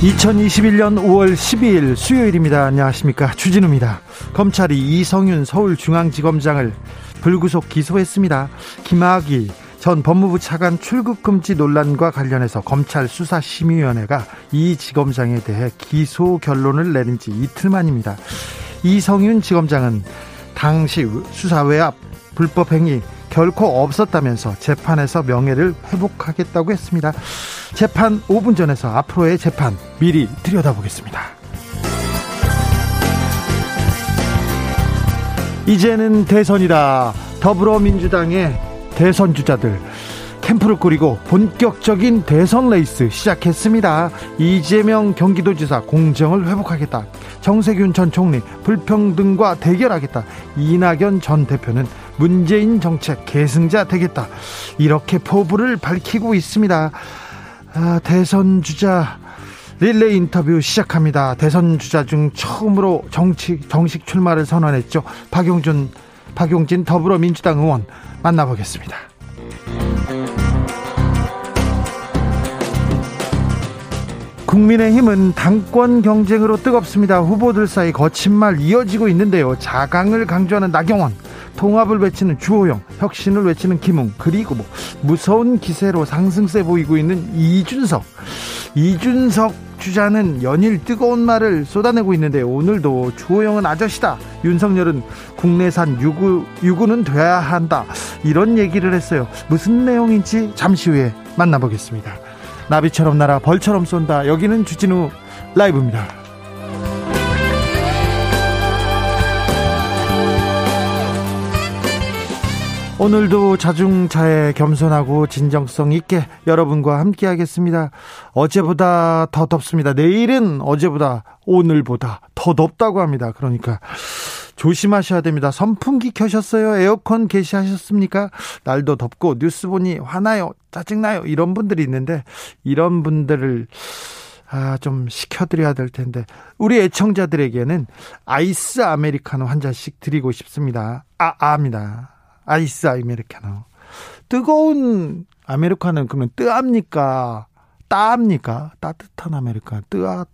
2021년 5월 12일 수요일입니다. 안녕하십니까. 주진우입니다. 검찰이 이성윤 서울중앙지검장을 불구속 기소했습니다. 김학의 전 법무부 차관 출국 금지 논란과 관련해서 검찰 수사심의위원회가 이 지검장에 대해 기소 결론을 내린 지 이틀 만입니다. 이성윤 지검장은 당시 수사 외압 불법행위 결코 없었다면서 재판에서 명예를 회복하겠다고 했습니다. 재판 5분 전에서 앞으로의 재판 미리 들여다보겠습니다. 이제는 대선이다. 더불어민주당의 대선 주자들 캠프를 꾸리고 본격적인 대선 레이스 시작했습니다. 이재명 경기도지사 공정을 회복하겠다. 정세균 전 총리 불평등과 대결하겠다. 이낙연 전 대표는 문재인 정책 계승자 되겠다. 이렇게 포부를 밝히고 있습니다. 아, 대선 주자 릴레이 인터뷰 시작합니다. 대선 주자 중 처음으로 정치, 정식 출마를 선언했죠. 박용준, 박용진 더불어민주당 의원 만나보겠습니다. 국민의힘은 당권 경쟁으로 뜨겁습니다. 후보들 사이 거친 말 이어지고 있는데요. 자강을 강조하는 나경원, 통합을 외치는 주호영, 혁신을 외치는 김웅, 그리고 뭐 무서운 기세로 상승세 보이고 있는 이준석. 이준석 주자는 연일 뜨거운 말을 쏟아내고 있는데 오늘도 주호영은 아저씨다. 윤석열은 국내산 유구, 유구는 돼야 한다. 이런 얘기를 했어요. 무슨 내용인지 잠시 후에 만나보겠습니다. 나비처럼 날아 벌처럼 쏜다. 여기는 주진우 라이브입니다. 오늘도 자중차에 겸손하고 진정성 있게 여러분과 함께 하겠습니다. 어제보다 더 덥습니다. 내일은 어제보다 오늘보다 더 덥다고 합니다. 그러니까 조심하셔야 됩니다. 선풍기 켜셨어요? 에어컨 개시하셨습니까? 날도 덥고 뉴스 보니 화나요? 짜증나요? 이런 분들이 있는데 이런 분들을 아, 좀 시켜드려야 될 텐데. 우리 애청자들에게는 아이스 아메리카노 한 잔씩 드리고 싶습니다. 아, 아입니다. 아이스 아메리카노. 뜨거운 아메리카노는 그러면 뜨합니까? 따합니까? 따뜻한 아메리카노.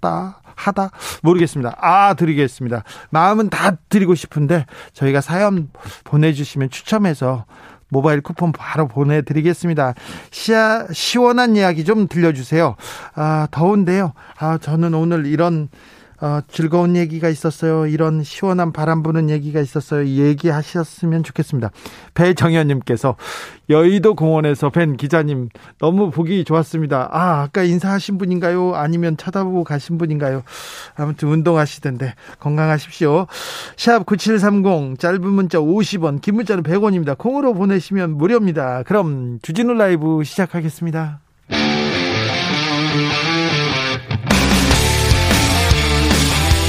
따, 하다? 모르겠습니다. 아, 드리겠습니다. 마음은 다 드리고 싶은데 저희가 사연 보내주시면 추첨해서 모바일 쿠폰 바로 보내드리겠습니다. 시야, 시원한 이야기 좀 들려주세요. 아, 더운데요. 아, 저는 오늘 이런 어, 즐거운 얘기가 있었어요. 이런 시원한 바람 부는 얘기가 있었어요. 얘기하셨으면 좋겠습니다. 배정현님께서 여의도 공원에서 뵌 기자님 너무 보기 좋았습니다. 아, 아까 인사하신 분인가요? 아니면 쳐다보고 가신 분인가요? 아무튼 운동하시던데 건강하십시오. 샵 9730 짧은 문자 50원, 긴 문자는 100원입니다. 콩으로 보내시면 무료입니다. 그럼 주진우 라이브 시작하겠습니다.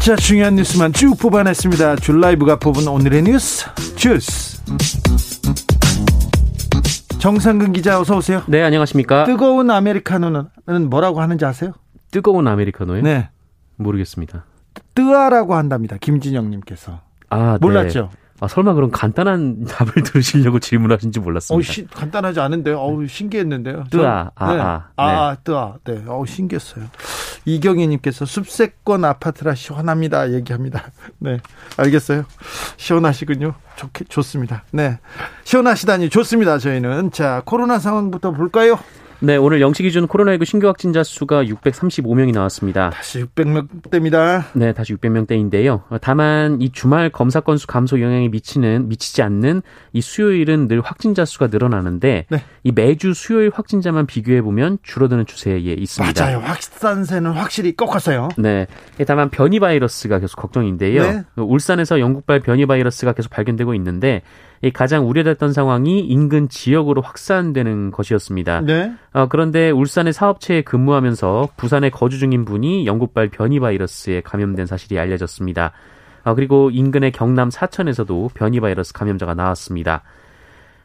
진짜 중요한 뉴스만 쭉 뽑아냈습니다. 줄 라이브가 뽑은 오늘의 뉴스 주스. 정상근 기자 어서 오세요. 네, 안녕하십니까? 뜨거운 아메리카노는 뭐라고 하는지 아세요? 뜨거운 아메리카노요? 네. 모르겠습니다. 뜨아라고 한답니다. 김진영 님께서. 아, 몰랐죠? 네. 아, 설마 그런 간단한 답을 들으시려고 질문하신지 몰랐습니다. 어, 시, 간단하지 않은데요. 어우, 신기했는데요. 뜨아, 아, 네. 아, 아, 네. 뜨아. 네. 어우, 신기했어요. 이경희님께서 숲세권 아파트라 시원합니다. 얘기합니다. 네. 알겠어요. 시원하시군요. 좋게, 좋습니다. 네. 시원하시다니 좋습니다. 저희는. 자, 코로나 상황부터 볼까요? 네, 오늘 영시 기준 코로나19 신규 확진자 수가 635명이 나왔습니다. 다시 600명대입니다. 네, 다시 600명대인데요. 다만 이 주말 검사 건수 감소 영향이 미치는 미치지 않는 이 수요일은 늘 확진자 수가 늘어나는데 네. 이 매주 수요일 확진자만 비교해 보면 줄어드는 추세에 있습니다. 맞아요. 확산세는 확실히 꺾었어요. 네. 다만 변이 바이러스가 계속 걱정인데요. 네. 울산에서 영국발 변이 바이러스가 계속 발견되고 있는데 가장 우려됐던 상황이 인근 지역으로 확산되는 것이었습니다. 네. 어, 그런데 울산의 사업체에 근무하면서 부산에 거주 중인 분이 영국발 변이 바이러스에 감염된 사실이 알려졌습니다. 어, 그리고 인근의 경남 사천에서도 변이 바이러스 감염자가 나왔습니다.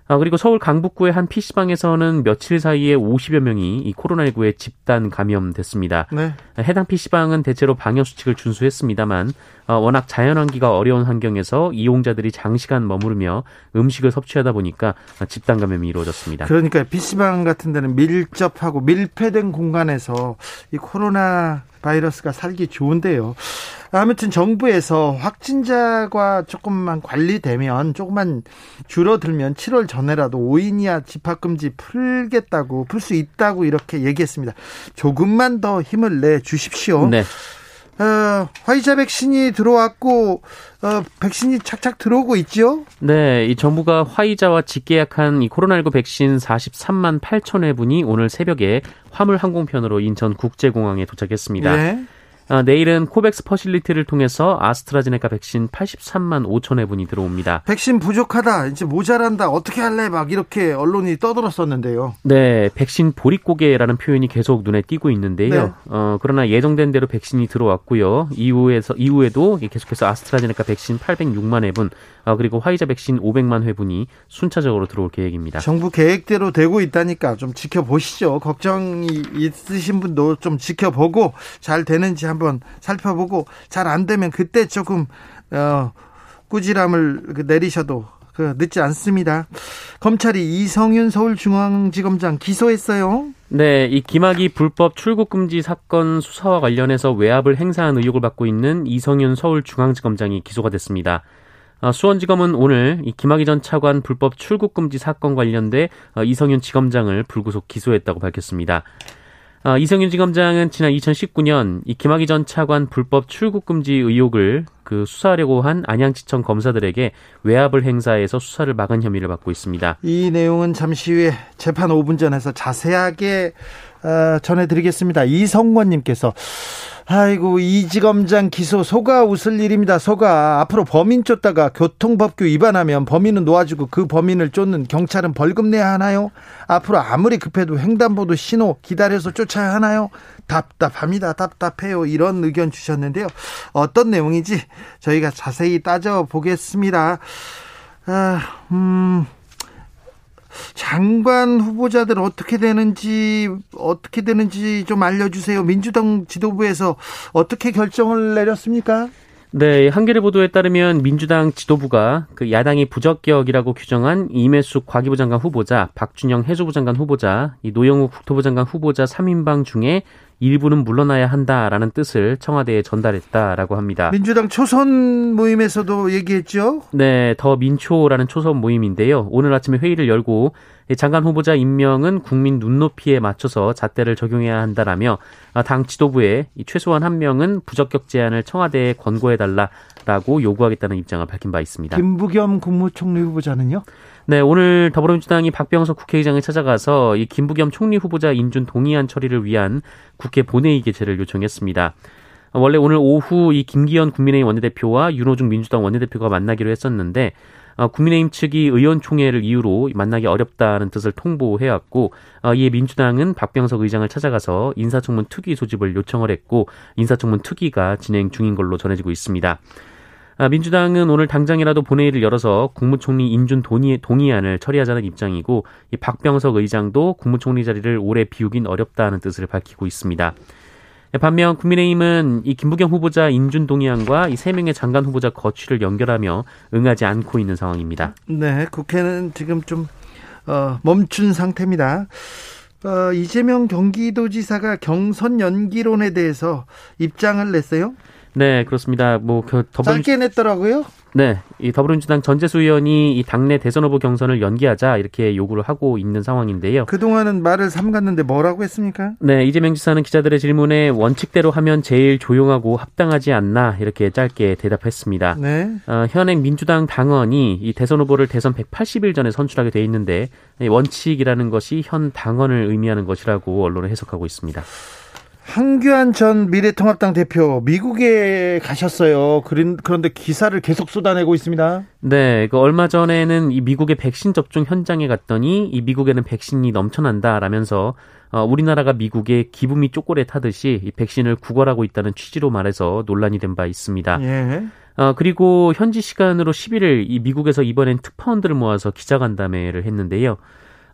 아, 그리고 서울 강북구의 한 PC방에서는 며칠 사이에 50여 명이 이 코로나19에 집단 감염됐습니다. 네. 해당 PC방은 대체로 방역수칙을 준수했습니다만, 어, 워낙 자연환기가 어려운 환경에서 이용자들이 장시간 머무르며 음식을 섭취하다 보니까 집단 감염이 이루어졌습니다. 그러니까 PC방 같은 데는 밀접하고 밀폐된 공간에서 이 코로나 바이러스가 살기 좋은데요. 아무튼 정부에서 확진자가 조금만 관리되면 조금만 줄어들면 7월 전에라도 5인 이하 집합금지 풀겠다고 풀 수 있다고 이렇게 얘기했습니다. 조금만 더 힘을 내 주십시오. 네. 어, 화이자 백신이 들어왔고 어, 백신이 착착 들어오고 있죠? 네, 이 정부가 화이자와 직계약한 이 코로나19 백신 43만 8천 회분이 오늘 새벽에 화물 항공편으로 인천 국제공항에 도착했습니다. 네. 아, 내일은 코백스 퍼실리티를 통해서 아스트라제네카 백신 83만 5천 회분이 들어옵니다. 백신 부족하다, 이제 모자란다, 어떻게 할래? 막 이렇게 언론이 떠들었었는데요. 네, 백신 보릿고개라는 표현이 계속 눈에 띄고 있는데요. 네. 어, 그러나 예정된 대로 백신이 들어왔고요. 이후에서 이후에도 계속해서 아스트라제네카 백신 806만 회분, 어, 그리고 화이자 백신 500만 회분이 순차적으로 들어올 계획입니다. 정부 계획대로 되고 있다니까 좀 지켜보시죠. 걱정이 있으신 분도 좀 지켜보고 잘 되는지 한번 살펴보고 잘 안 되면 그때 조금 어, 꾸지람을 그 내리셔도 그 늦지 않습니다. 검찰이 이성윤 서울중앙지검장 기소했어요. 네, 이 김학의 불법 출국 금지 사건 수사와 관련해서 외압을 행사한 의혹을 받고 있는 이성윤 서울중앙지검장이 기소가 됐습니다. 어, 수원지검은 오늘 이 김학의 전 차관 불법 출국 금지 사건 관련돼 어, 이성윤 지검장을 불구속 기소했다고 밝혔습니다. 어, 이성윤 지검장은 지난 2019년 이 김학의 전 차관 불법 출국 금지 의혹을 그 수사하려고 한 안양지청 검사들에게 외압을 행사해서 수사를 막은 혐의를 받고 있습니다. 이 내용은 잠시 후에 재판 5분 전에서 자세하게 어, 전해드리겠습니다. 이성권님께서 아이고 이지검장 기소 소가 웃을 일입니다. 소가 앞으로 범인 쫓다가 교통법규 위반하면 범인은 놓아주고 그 범인을 쫓는 경찰은 벌금 내야 하나요? 앞으로 아무리 급해도 횡단보도 신호 기다려서 쫓아야 하나요? 답답합니다. 답답해요. 이런 의견 주셨는데요. 어떤 내용인지 저희가 자세히 따져 보겠습니다. 아, 음, 장관 후보자들 어떻게 되는지 어떻게 되는지 좀 알려주세요. 민주당 지도부에서 어떻게 결정을 내렸습니까? 네, 한겨레 보도에 따르면 민주당 지도부가 그 야당이 부적격이라고 규정한 이매숙 과기부 장관 후보자, 박준영 해수부 장관 후보자, 이 노영욱 국토부 장관 후보자 3인방 중에 일부는 물러나야 한다라는 뜻을 청와대에 전달했다라고 합니다. 민주당 초선 모임에서도 얘기했죠? 네, 더 민초라는 초선 모임인데요. 오늘 아침에 회의를 열고 장관 후보자 임명은 국민 눈높이에 맞춰서 잣대를 적용해야 한다라며 당 지도부에 최소한 한 명은 부적격 제안을 청와대에 권고해달라라고 요구하겠다는 입장을 밝힌 바 있습니다. 김부겸 국무총리 후보자는요? 네, 오늘 더불어민주당이 박병석 국회의장을 찾아가서 이 김부겸 총리 후보자 인준 동의안 처리를 위한 국회 본회의 개최를 요청했습니다. 원래 오늘 오후 이 김기현 국민의힘 원내대표와 윤호중 민주당 원내대표가 만나기로 했었는데 어, 국민의힘 측이 의원총회를 이유로 만나기 어렵다는 뜻을 통보해왔고 어, 이에 민주당은 박병석 의장을 찾아가서 인사청문 특위 소집을 요청을 했고 인사청문 특위가 진행 중인 걸로 전해지고 있습니다. 아, 민주당은 오늘 당장이라도 본회의를 열어서 국무총리 인준 동의, 동의안을 처리하자는 입장이고 이 박병석 의장도 국무총리 자리를 오래 비우긴 어렵다는 뜻을 밝히고 있습니다. 반면 국민의힘은 이 김부겸 후보자 인준 동의안과 이 세 명의 장관 후보자 거취를 연결하며 응하지 않고 있는 상황입니다. 네, 국회는 지금 좀 어, 멈춘 상태입니다. 어, 이재명 경기도지사가 경선 연기론에 대해서 입장을 냈어요. 네, 그렇습니다. 뭐 그 더불 짧게 냈더라고요. 네, 이 더불어민주당 전재수 의원이 이 당내 대선 후보 경선을 연기하자 이렇게 요구를 하고 있는 상황인데요. 그동안은 말을 삼갔는데 뭐라고 했습니까? 네, 이재명 지사는 기자들의 질문에 원칙대로 하면 제일 조용하고 합당하지 않나 이렇게 짧게 대답했습니다. 네. 어, 현행 민주당 당원이 이 대선 후보를 대선 180일 전에 선출하게 돼 있는데 원칙이라는 것이 현 당원을 의미하는 것이라고 언론은 해석하고 있습니다. 황교안 전 미래통합당 대표 미국에 가셨어요. 그런데 기사를 계속 쏟아내고 있습니다. 네, 그 얼마 전에는 이 미국의 백신 접종 현장에 갔더니 이 미국에는 백신이 넘쳐난다라면서 어, 우리나라가 미국에 기부미 쪼꼬레 타듯이 이 백신을 구걸하고 있다는 취지로 말해서 논란이 된 바 있습니다. 예. 어, 그리고 현지 시간으로 11일 이 미국에서 이번엔 특파원들을 모아서 기자간담회를 했는데요.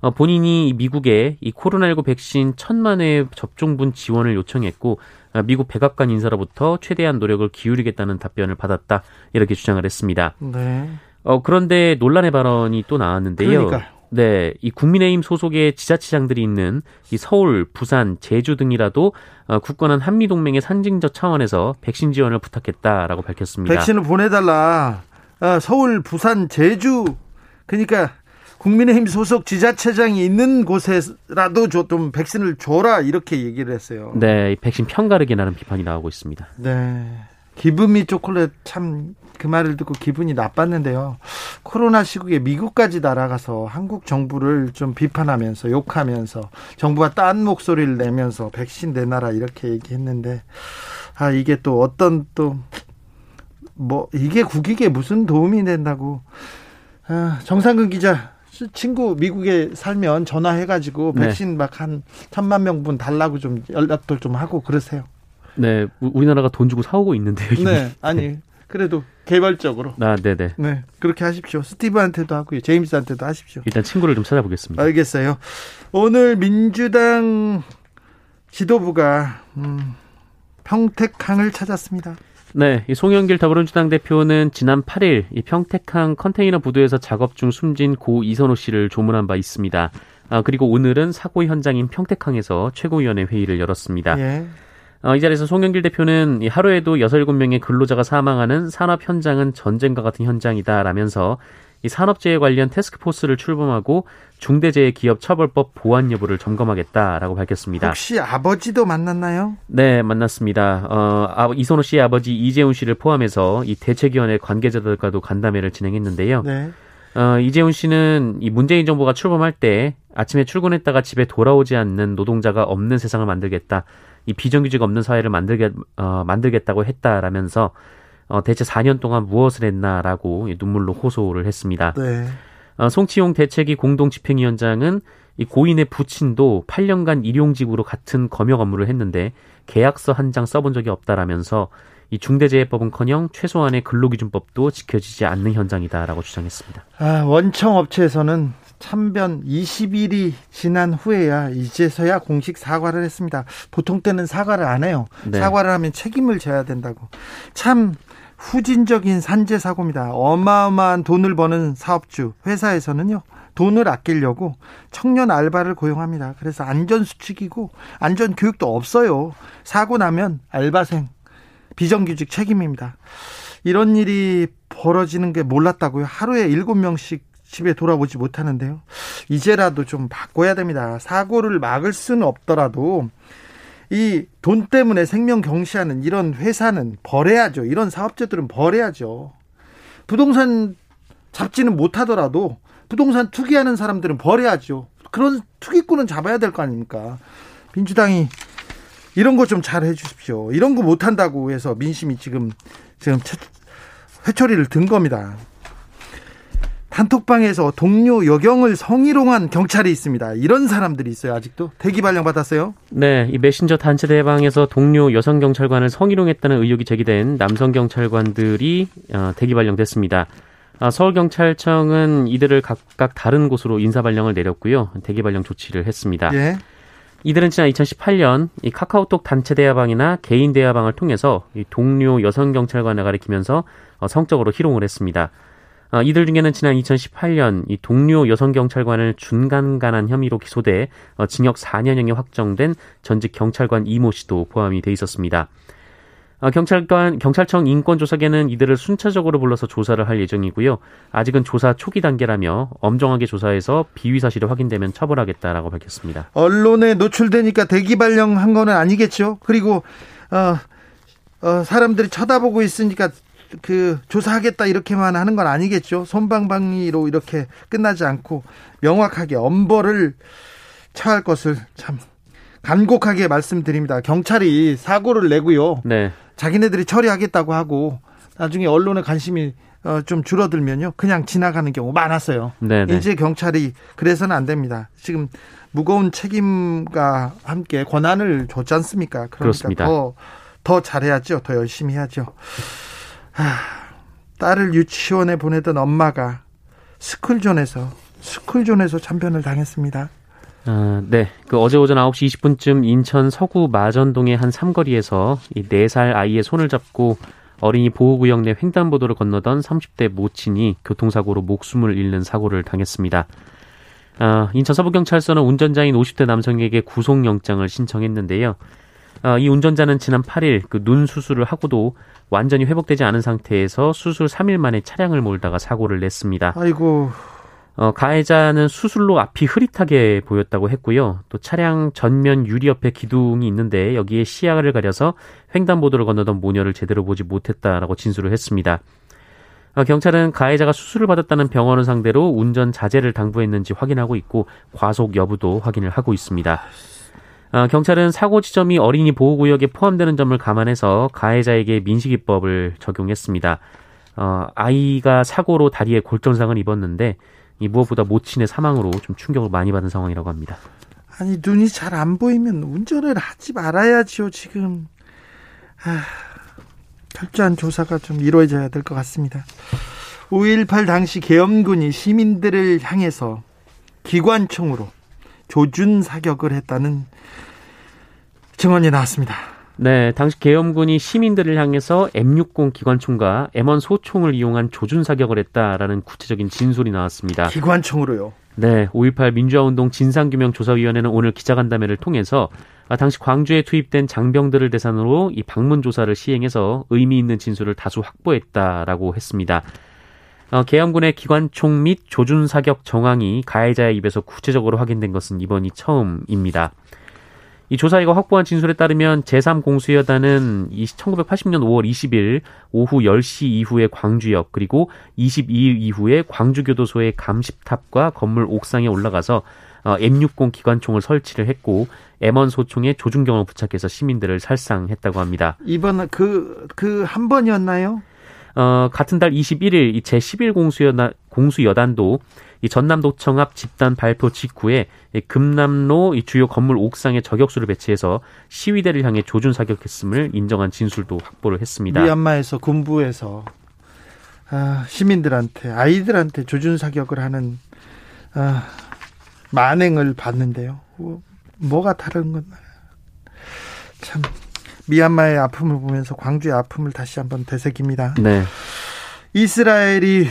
어, 본인이 미국에 이 코로나19 백신 천만 회 접종분 지원을 요청했고 어, 미국 백악관 인사로부터 최대한 노력을 기울이겠다는 답변을 받았다 이렇게 주장을 했습니다. 네. 어, 그런데 논란의 발언이 또 나왔는데요. 그러니까. 네, 이 국민의힘 소속의 지자체장들이 있는 이 서울, 부산, 제주 등이라도 어, 굳건한 한미 동맹의 상징적 차원에서 백신 지원을 부탁했다라고 밝혔습니다. 백신을 보내달라. 어, 서울, 부산, 제주. 그러니까 국민의힘 소속 지자체장이 있는 곳에라도 좀 백신을 줘라 이렇게 얘기를 했어요. 네, 백신 편가르기라는 비판이 나오고 있습니다. 네. 기분이 초콜릿 참 그 말을 듣고 기분이 나빴는데요. 코로나 시국에 미국까지 날아가서 한국 정부를 좀 비판하면서 욕하면서 정부가 딴 목소리를 내면서 백신 내놔라 이렇게 얘기했는데 아 이게 또 어떤 또 뭐 이게 국익에 무슨 도움이 된다고 아, 정상근 기자 친구 미국에 살면 전화해가지고 네. 백신 막한 천만 명분 달라고 좀 연락도 좀 하고 그러세요. 네, 우- 우리나라가 돈 주고 사오고 있는데요. 이미. 네, 아니 그래도 개발적으로 아, 네, 네. 네 그렇게 하십시오. 스티브한테도 하고요, 제임스한테도 하십시오. 일단 친구를 좀 찾아보겠습니다. 알겠어요. 오늘 민주당 지도부가 음, 평택항을 찾았습니다. 네, 이 송영길 더불어민주당 대표는 지난 8일 이 평택항 컨테이너 부두에서 작업 중 숨진 고 이선호 씨를 조문한 바 있습니다. 아, 그리고 오늘은 사고 현장인 평택항에서 최고위원회 회의를 열었습니다. 예. 어, 이 자리에서 송영길 대표는 이 하루에도 6, 7명의 근로자가 사망하는 산업 현장은 전쟁과 같은 현장이다라면서 이 산업재해 관련 테스크포스를 출범하고 중대재해기업처벌법 보완 여부를 점검하겠다라고 밝혔습니다. 혹시 아버지도 만났나요? 네, 만났습니다. 어, 아, 이선호 씨의 아버지 이재훈 씨를 포함해서 이 대책위원회 관계자들과도 간담회를 진행했는데요. 네. 어, 이재훈 씨는 이 문재인 정부가 출범할 때 아침에 출근했다가 집에 돌아오지 않는 노동자가 없는 세상을 만들겠다. 이 비정규직 없는 사회를 만들게, 어, 만들겠다고 했다라면서 어, 대체 4년 동안 무엇을 했나라고 이 눈물로 호소를 했습니다. 네. 어, 송치용 대책위 공동집행위원장은 이 고인의 부친도 8년간 일용직으로 같은 검역 업무를 했는데 계약서 한 장 써본 적이 없다라면서 이 중대재해법은커녕 최소한의 근로기준법도 지켜지지 않는 현장이다라고 주장했습니다. 아, 원청 업체에서는 참변 20일이 지난 후에야 이제서야 공식 사과를 했습니다. 보통 때는 사과를 안 해요. 네. 사과를 하면 책임을 져야 된다고. 참 후진적인 산재 사고입니다. 어마어마한 돈을 버는 사업주 회사에서는요. 돈을 아끼려고 청년 알바를 고용합니다. 그래서 안전 수칙이고 안전 교육도 없어요. 사고 나면 알바생 비정규직 책임입니다. 이런 일이 벌어지는 게 몰랐다고요. 하루에 일곱 명씩 집에 돌아오지 못하는데요. 이제라도 좀 바꿔야 됩니다. 사고를 막을 수는 없더라도 이 돈 때문에 생명 경시하는 이런 회사는 버려야죠. 이런 사업자들은 버려야죠. 부동산 잡지는 못하더라도 부동산 투기하는 사람들은 버려야죠. 그런 투기꾼은 잡아야 될 거 아닙니까? 민주당이 이런 거 좀 잘 해주십시오. 이런 거 못한다고 해서 민심이 지금 지금 채- 회초리를 든 겁니다. 단톡방에서 동료 여경을 성희롱한 경찰이 있습니다. 이런 사람들이 있어요. 아직도 대기 발령 받았어요. 네, 이 메신저 단체 대방에서 동료 여성 경찰관을 성희롱했다는 의혹이 제기된 남성 경찰관들이 어, 대기 발령됐습니다. 아, 서울경찰청은 이들을 각각 다른 곳으로 인사 발령을 내렸고요. 대기 발령 조치를 했습니다. 예. 이들은 지난 2018년 이 카카오톡 단체 대화방이나 개인 대화방을 통해서 이 동료 여성 경찰관을 가리키면서 어, 성적으로 희롱을 했습니다. 어, 이들 중에는 지난 2018년 이 동료 여성 경찰관을 준간간한 혐의로 기소돼 어, 징역 4년형이 확정된 전직 경찰관 이모 씨도 포함이 돼 있었습니다. 어, 경찰관 경찰청 인권조사계는 이들을 순차적으로 불러서 조사를 할 예정이고요. 아직은 조사 초기 단계라며 엄정하게 조사해서 비위 사실이 확인되면 처벌하겠다라고 밝혔습니다. 언론에 노출되니까 대기 발령한 거는 아니겠죠. 그리고 어, 어, 사람들이 쳐다보고 있으니까 그 조사하겠다 이렇게만 하는 건 아니겠죠. 손방방이로 이렇게 끝나지 않고 명확하게 엄벌을 처할 것을 참 간곡하게 말씀드립니다. 경찰이 사고를 내고요. 네. 자기네들이 처리하겠다고 하고 나중에 언론의 관심이 어, 좀 줄어들면요. 그냥 지나가는 경우 많았어요. 네네. 네. 이제 경찰이 그래서는 안 됩니다. 지금 무거운 책임과 함께 권한을 줬지 않습니까? 그러니까 그렇습니다. 더, 더 잘해야죠. 더 열심히 해야죠. 하, 딸을 유치원에 보내던 엄마가 스쿨존에서 스쿨존에서 참변을 당했습니다. 아, 네. 그 어제 오전 9시 20분쯤 인천 서구 마전동의 한 삼거리에서 이 4살 아이의 손을 잡고 어린이 보호구역 내 횡단보도를 건너던 30대 모친이 교통사고로 목숨을 잃는 사고를 당했습니다. 아, 인천 서부경찰서는 운전자인 50대 남성에게 구속영장을 신청했는데요. 아, 이 운전자는 지난 8일 그 눈 수술을 하고도 완전히 회복되지 않은 상태에서 수술 3일 만에 차량을 몰다가 사고를 냈습니다. 아이고. 어, 가해자는 수술로 앞이 흐릿하게 보였다고 했고요. 또 차량 전면 유리 옆에 기둥이 있는데 여기에 시야를 가려서 횡단보도를 건너던 모녀를 제대로 보지 못했다라고 진술을 했습니다. 어, 경찰은 가해자가 수술을 받았다는 병원을 상대로 운전 자제를 당부했는지 확인하고 있고 과속 여부도 확인을 하고 있습니다. 어, 경찰은 사고 지점이 어린이 보호구역에 포함되는 점을 감안해서 가해자에게 민식이법을 적용했습니다. 어, 아이가 사고로 다리에 골절상을 입었는데 이 무엇보다 모친의 사망으로 좀 충격을 많이 받은 상황이라고 합니다. 아니 눈이 잘 안 보이면 운전을 하지 말아야지요 지금. 아, 철저한 조사가 좀 이루어져야 될 것 같습니다. 5.18 당시 계엄군이 시민들을 향해서 기관총으로 조준 사격을 했다는 증언이 나왔습니다. 네, 당시 계엄군이 시민들을 향해서 M60 기관총과 M1 소총을 이용한 조준 사격을 했다라는 구체적인 진술이 나왔습니다. 기관총으로요? 네, 5.18 민주화운동 진상규명 조사위원회는 오늘 기자간담회를 통해서 아, 당시 광주에 투입된 장병들을 대상으로 이 방문 조사를 시행해서 의미 있는 진술을 다수 확보했다라고 했습니다. 어, 계엄군의 기관총 및 조준 사격 정황이 가해자의 입에서 구체적으로 확인된 것은 이번이 처음입니다. 이 조사위가 확보한 진술에 따르면 제3공수여단은 1980년 5월 20일 오후 10시 이후에 광주역 그리고 22일 이후에 광주교도소의 감식탑과 건물 옥상에 올라가서 어, M60 기관총을 설치를 했고 M1 소총에 조준경을 부착해서 시민들을 살상했다고 합니다. 이번 그 그 한 번이었나요? 어, 같은 달 21일 이 제11 공수여단, 공수여단도 이 전남도청 앞 집단 발표 직후에 이 금남로 이 주요 건물 옥상에 저격수를 배치해서 시위대를 향해 조준 사격했음을 인정한 진술도 확보를 했습니다. 미얀마에서 군부에서 아, 시민들한테 아이들한테 조준 사격을 하는 아, 만행을 봤는데요. 뭐, 뭐가 다른 건 참. 미얀마의 아픔을 보면서 광주의 아픔을 다시 한번 되새깁니다. 네. 이스라엘이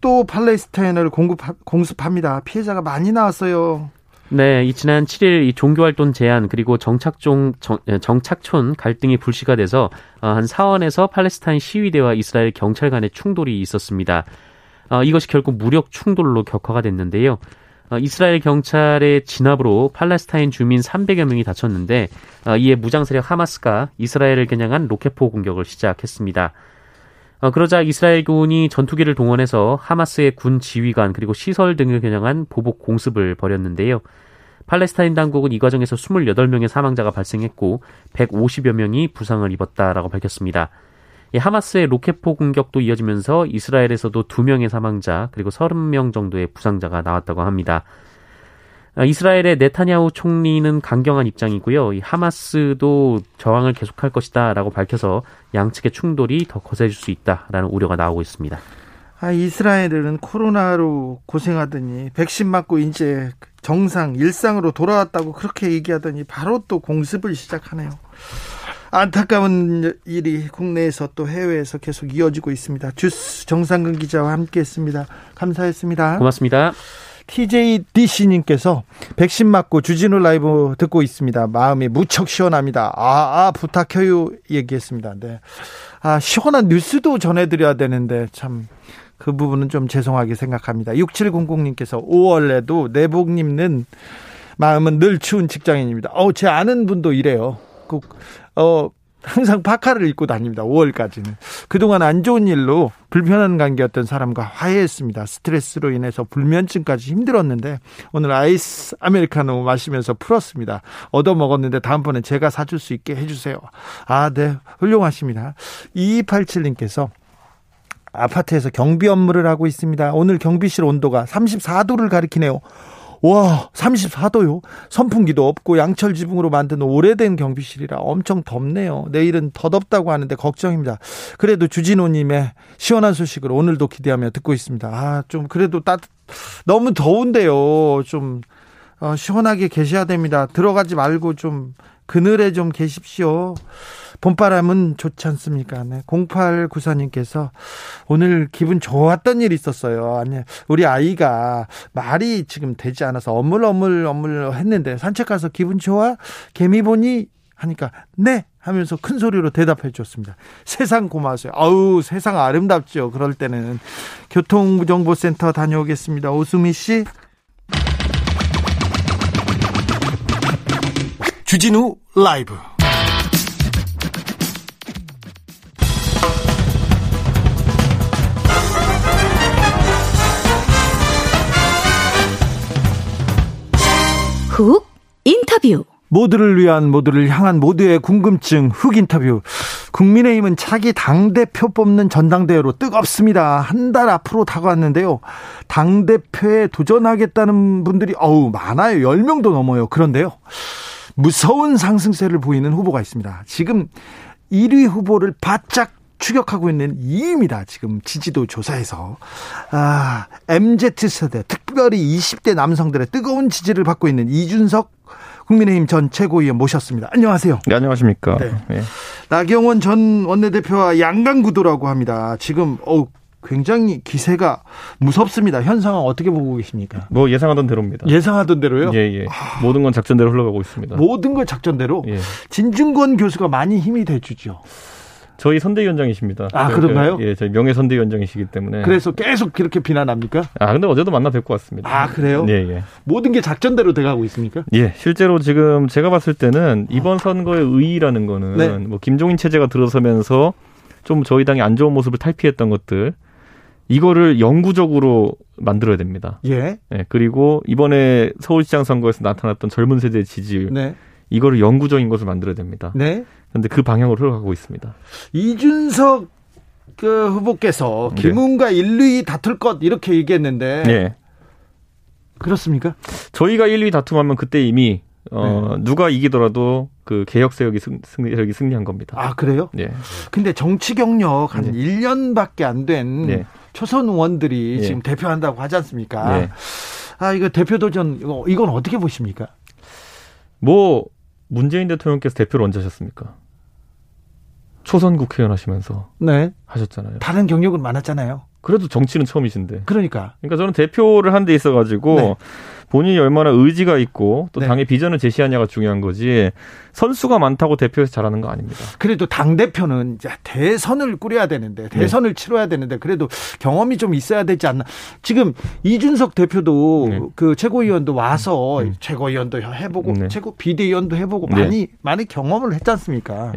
또 팔레스타인을 공급, 공습합니다. 피해자가 많이 나왔어요. 네, 이 지난 7일 이 종교활동 제한 그리고 정착종 정, 예, 착촌 갈등이 불씨가 돼서 어, 한 사원에서 팔레스타인 시위대와 이스라엘 경찰 간의 충돌이 있었습니다. 어, 이것이 결국 무력 충돌로 격화가 됐는데요. 어, 이스라엘 경찰의 진압으로 팔레스타인 주민 300여 명이 다쳤는데 어, 이에 무장 세력 하마스가 이스라엘을 겨냥한 로켓포 공격을 시작했습니다. 어, 그러자 이스라엘군이 전투기를 동원해서 하마스의 군 지휘관 그리고 시설 등을 겨냥한 보복 공습을 벌였는데요. 팔레스타인 당국은 이 과정에서 28명의 사망자가 발생했고 150여 명이 부상을 입었다라고 밝혔습니다. 하마스의 로켓포 공격도 이어지면서 이스라엘에서도 2명의 사망자 그리고 30명 정도의 부상자가 나왔다고 합니다. 아, 이스라엘의 네타냐후 총리는 강경한 입장이고요. 이 하마스도 저항을 계속할 것이다라고 밝혀서 양측의 충돌이 더 거세질 수 있다라는 우려가 나오고 있습니다. 아, 이스라엘은 코로나로 고생하더니 백신 맞고 이제 정상 일상으로 돌아왔다고 그렇게 얘기하더니 바로 또 공습을 시작하네요. 안타까운 일이 국내에서 또 해외에서 계속 이어지고 있습니다. 주스 정상근 기자와 함께했습니다. 감사했습니다. 고맙습니다. TJDC님께서 백신 맞고 주진우 라이브 듣고 있습니다. 마음이 무척 시원합니다. 아, 아 부탁해요 얘기했습니다. 네. 아, 시원한 뉴스도 전해드려야 되는데 참. 그 부분은 좀 죄송하게 생각합니다. 6700님께서 5월에도 내복 입는 마음은 늘 추운 직장인입니다. 어, 제 아는 분도 이래요. 꼭, 어, 항상 파카를 입고 다닙니다. 5월까지는. 그동안 안 좋은 일로 불편한 관계였던 사람과 화해했습니다. 스트레스로 인해서 불면증까지 힘들었는데 오늘 아이스 아메리카노 마시면서 풀었습니다. 얻어먹었는데 다음번엔 제가 사줄 수 있게 해주세요. 아, 네. 훌륭하십니다. 2287님께서 아파트에서 경비 업무를 하고 있습니다. 오늘 경비실 온도가 34도를 가리키네요. 와, 34도요? 선풍기도 없고 양철 지붕으로 만든 오래된 경비실이라 엄청 덥네요. 내일은 더 덥다고 하는데 걱정입니다. 그래도 주진호 님의 시원한 소식을 오늘도 기대하며 듣고 있습니다. 아, 좀 그래도 따뜻, 너무 더운데요. 좀, 어, 시원하게 계셔야 됩니다. 들어가지 말고 좀 그늘에 좀 계십시오. 봄바람은 좋지 않습니까? 네. 0894님께서 오늘 기분 좋았던 일이 있었어요. 아니, 우리 아이가 말이 지금 되지 않아서 어물어물 어물 했는데 산책 가서 기분 좋아? 개미 보니? 하니까 네 하면서 큰 소리로 대답해 줬습니다. 세상 고마웠어요. 아우 세상 아름답죠. 그럴 때는 교통정보센터 다녀오겠습니다. 오수미 씨. 주진우 라이브 훅 인터뷰 모두를 위한 모두를 향한 모두의 궁금증 흑 인터뷰. 국민의힘은 차기 당대표 뽑는 전당대회로 뜨겁습니다. 한 달 앞으로 다가왔는데요. 당대표에 도전하겠다는 분들이 어우 많아요. 10명도 넘어요. 그런데요. 무서운 상승세를 보이는 후보가 있습니다. 지금 1위 후보를 바짝 추격하고 있는 이입니다. 지금 지지도 조사에서. 아, MZ세대, 특별히 20대 남성들의 뜨거운 지지를 받고 있는 이준석 국민의힘 전 최고위원 모셨습니다. 안녕하세요. 네, 안녕하십니까. 네. 네. 나경원 전 원내대표와 양강구도라고 합니다. 지금, 어 굉장히 기세가 무섭습니다. 현 상황 어떻게 보고 계십니까? 뭐 예상하던 대로입니다. 예상하던 대로요? 예, 예. 아... 모든 건 작전대로 흘러가고 있습니다. 모든 걸 작전대로? 예. 진중권 교수가 많이 힘이 돼주죠. 저희 선대위원장이십니다. 아, 그런가요? 예, 저희 명예 선대위원장이시기 때문에. 그래서 계속 그렇게 비난합니까? 아, 근데 어제도 만나 뵙고 왔습니다. 아, 그래요? 예, 예. 모든 게 작전대로 돼가고 있습니까? 예, 실제로 지금 제가 봤을 때는 이번 선거의 의의라는 거는 네. 뭐 김종인 체제가 들어서면서 좀 저희 당이 안 좋은 모습을 탈피했던 것들 이거를 영구적으로 만들어야 됩니다. 예. 예 그리고 이번에 서울시장 선거에서 나타났던 젊은 세대의 지지율. 네. 이거를 영구적인 것을 만들어야 됩니다. 네. 그런데 그 방향으로 흘러가고 있습니다. 이준석 그 후보께서 네. 김웅과 네. 1, 2 다툴 것 이렇게 얘기했는데 네. 그렇습니까? 저희가 1, 2 다툼하면 그때 이미 어, 네. 누가 이기더라도 그 개혁 세력이 승, 세력이 승리한 겁니다. 아, 그래요? 네. 근데 정치 경력 한 네. 1년밖에 안된 네. 초선 의원들이 네. 지금 대표한다고 하지 않습니까? 네. 아, 이거 대표 도전 이거 이건 어떻게 보십니까? 뭐 문재인 대통령께서 대표를 언제 하셨습니까? 초선 국회의원 하시면서 네. 하셨잖아요. 다른 경력은 많았잖아요. 그래도 정치는 처음이신데. 그러니까. 그러니까 저는 대표를 한 데 있어 가지고 네. 본인이 얼마나 의지가 있고 또 네. 당의 비전을 제시하냐가 중요한 거지 선수가 많다고 대표에서 잘하는 거 아닙니다. 그래도 당 대표는 이제 대선을 꾸려야 되는데 네. 대선을 네. 치러야 되는데 그래도 경험이 좀 있어야 되지 않나. 지금 이준석 대표도 네. 그 최고위원도 와서 음. 최고위원도 해보고 네. 최고 비대위원도 해보고 네. 많이 많이 경험을 했지 않습니까?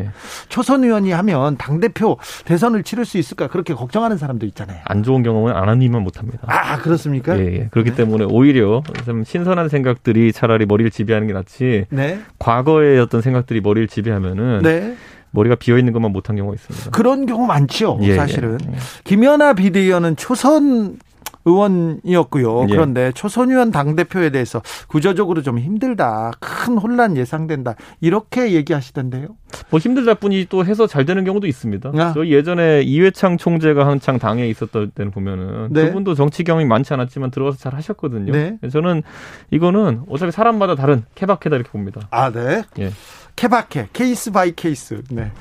초선 의원이 하면 당 대표 대선을 치를 수 있을까 그렇게 걱정하는 사람도 있잖아요. 안 좋은 경험은 안 하니만 못합니다. 아 그렇습니까? 예, 예. 그렇기 때문에 오히려 좀 신선한 생각들이 차라리 머리를 지배하는 게 낫지. 네. 과거의 어떤 생각들이 머리를 지배하면은 네. 머리가 비어 있는 것만 못한 경우가 있습니다. 그런 경우 많죠. 예, 사실은 예. 김연아 비대위원은 초선 의원이었고요. 예. 그런데 초선 의원 당 대표에 대해서 구조적으로 좀 힘들다, 큰 혼란 예상된다 이렇게 얘기하시던데요. 뭐 힘들다 뿐이 또 해서 잘 되는 경우도 있습니다. 아. 저 예전에 이회창 총재가 한창 당에 있었던 때는 보면은 네. 그분도 정치 경험이 많지 않았지만 들어가서 잘 하셨거든요. 네. 저는 이거는 어차피 사람마다 다른 케바케다 이렇게 봅니다. 아, 네. 예. 케바케, case by case. 네.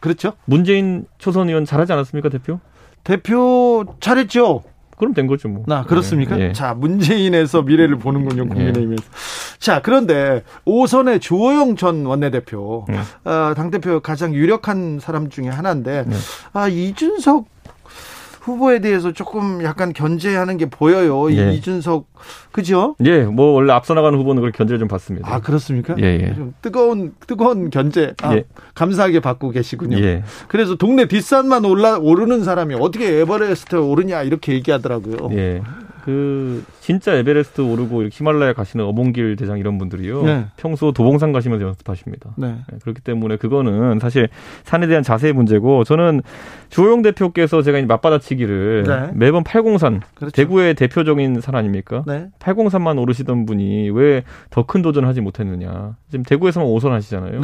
그렇죠? 문재인 초선 의원 잘하지 않았습니까, 대표? 대표 잘했죠. 그럼 된 거죠 뭐. 나 그렇습니까? 예. 자 문재인에서 미래를 보는군요 국민의힘에서. 자 그런데 오선의 주호영 전 원내대표 예. 어, 당 대표 가장 유력한 사람 중에 하나인데 네. 아 이준석 후보에 대해서 조금 약간 견제하는 게 보여요. 이 예. 이준석 그죠? 예, 뭐 원래 앞서 나가는 후보는 그렇게 견제를 좀 받습니다. 아 그렇습니까? 예, 예. 좀 뜨거운 뜨거운 견제 아, 예. 감사하게 받고 계시군요. 예. 그래서 동네 뒷산만 올라 오르는 사람이 어떻게 에버레스트에 오르냐 이렇게 얘기하더라고요. 예. 그 진짜 에베레스트 오르고 이렇게 히말라야 가시는 어몽길 대장 이런 분들이요. 네. 평소 도봉산 가시면서 연습하십니다. 네. 네, 그렇기 때문에 그거는 사실 산에 대한 자세의 문제고 저는 주호영 대표께서 제가 이제 맞받아치기를 네. 매번 803 그렇죠. 대구의 대표적인 산 아닙니까? 네. 803만 오르시던 분이 왜 더 큰 도전을 하지 못했느냐. 지금 대구에서만 5선 하시잖아요.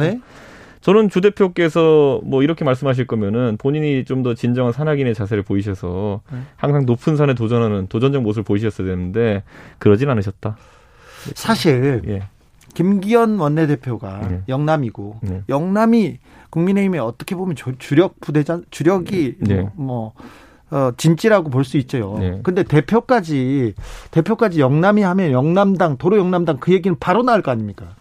네. 저는 주 대표께서 뭐 이렇게 말씀하실 거면은 본인이 좀 더 진정한 산악인의 자세를 보이셔서 네. 항상 높은 산에 도전하는 도전적 모습을 보이셨어야 되는데 그러진 않으셨다. 사실 예. 김기현 원내대표가 네. 영남이고 네. 영남이 국민의힘에 어떻게 보면 주- 주력 부대장 주력이 네. 뭐 어, 진지라고 볼 수 있죠. 네. 근데 대표까지 대표까지 영남이 하면 영남당 도로 영남당 그 얘기는 바로 나올 거 아닙니까?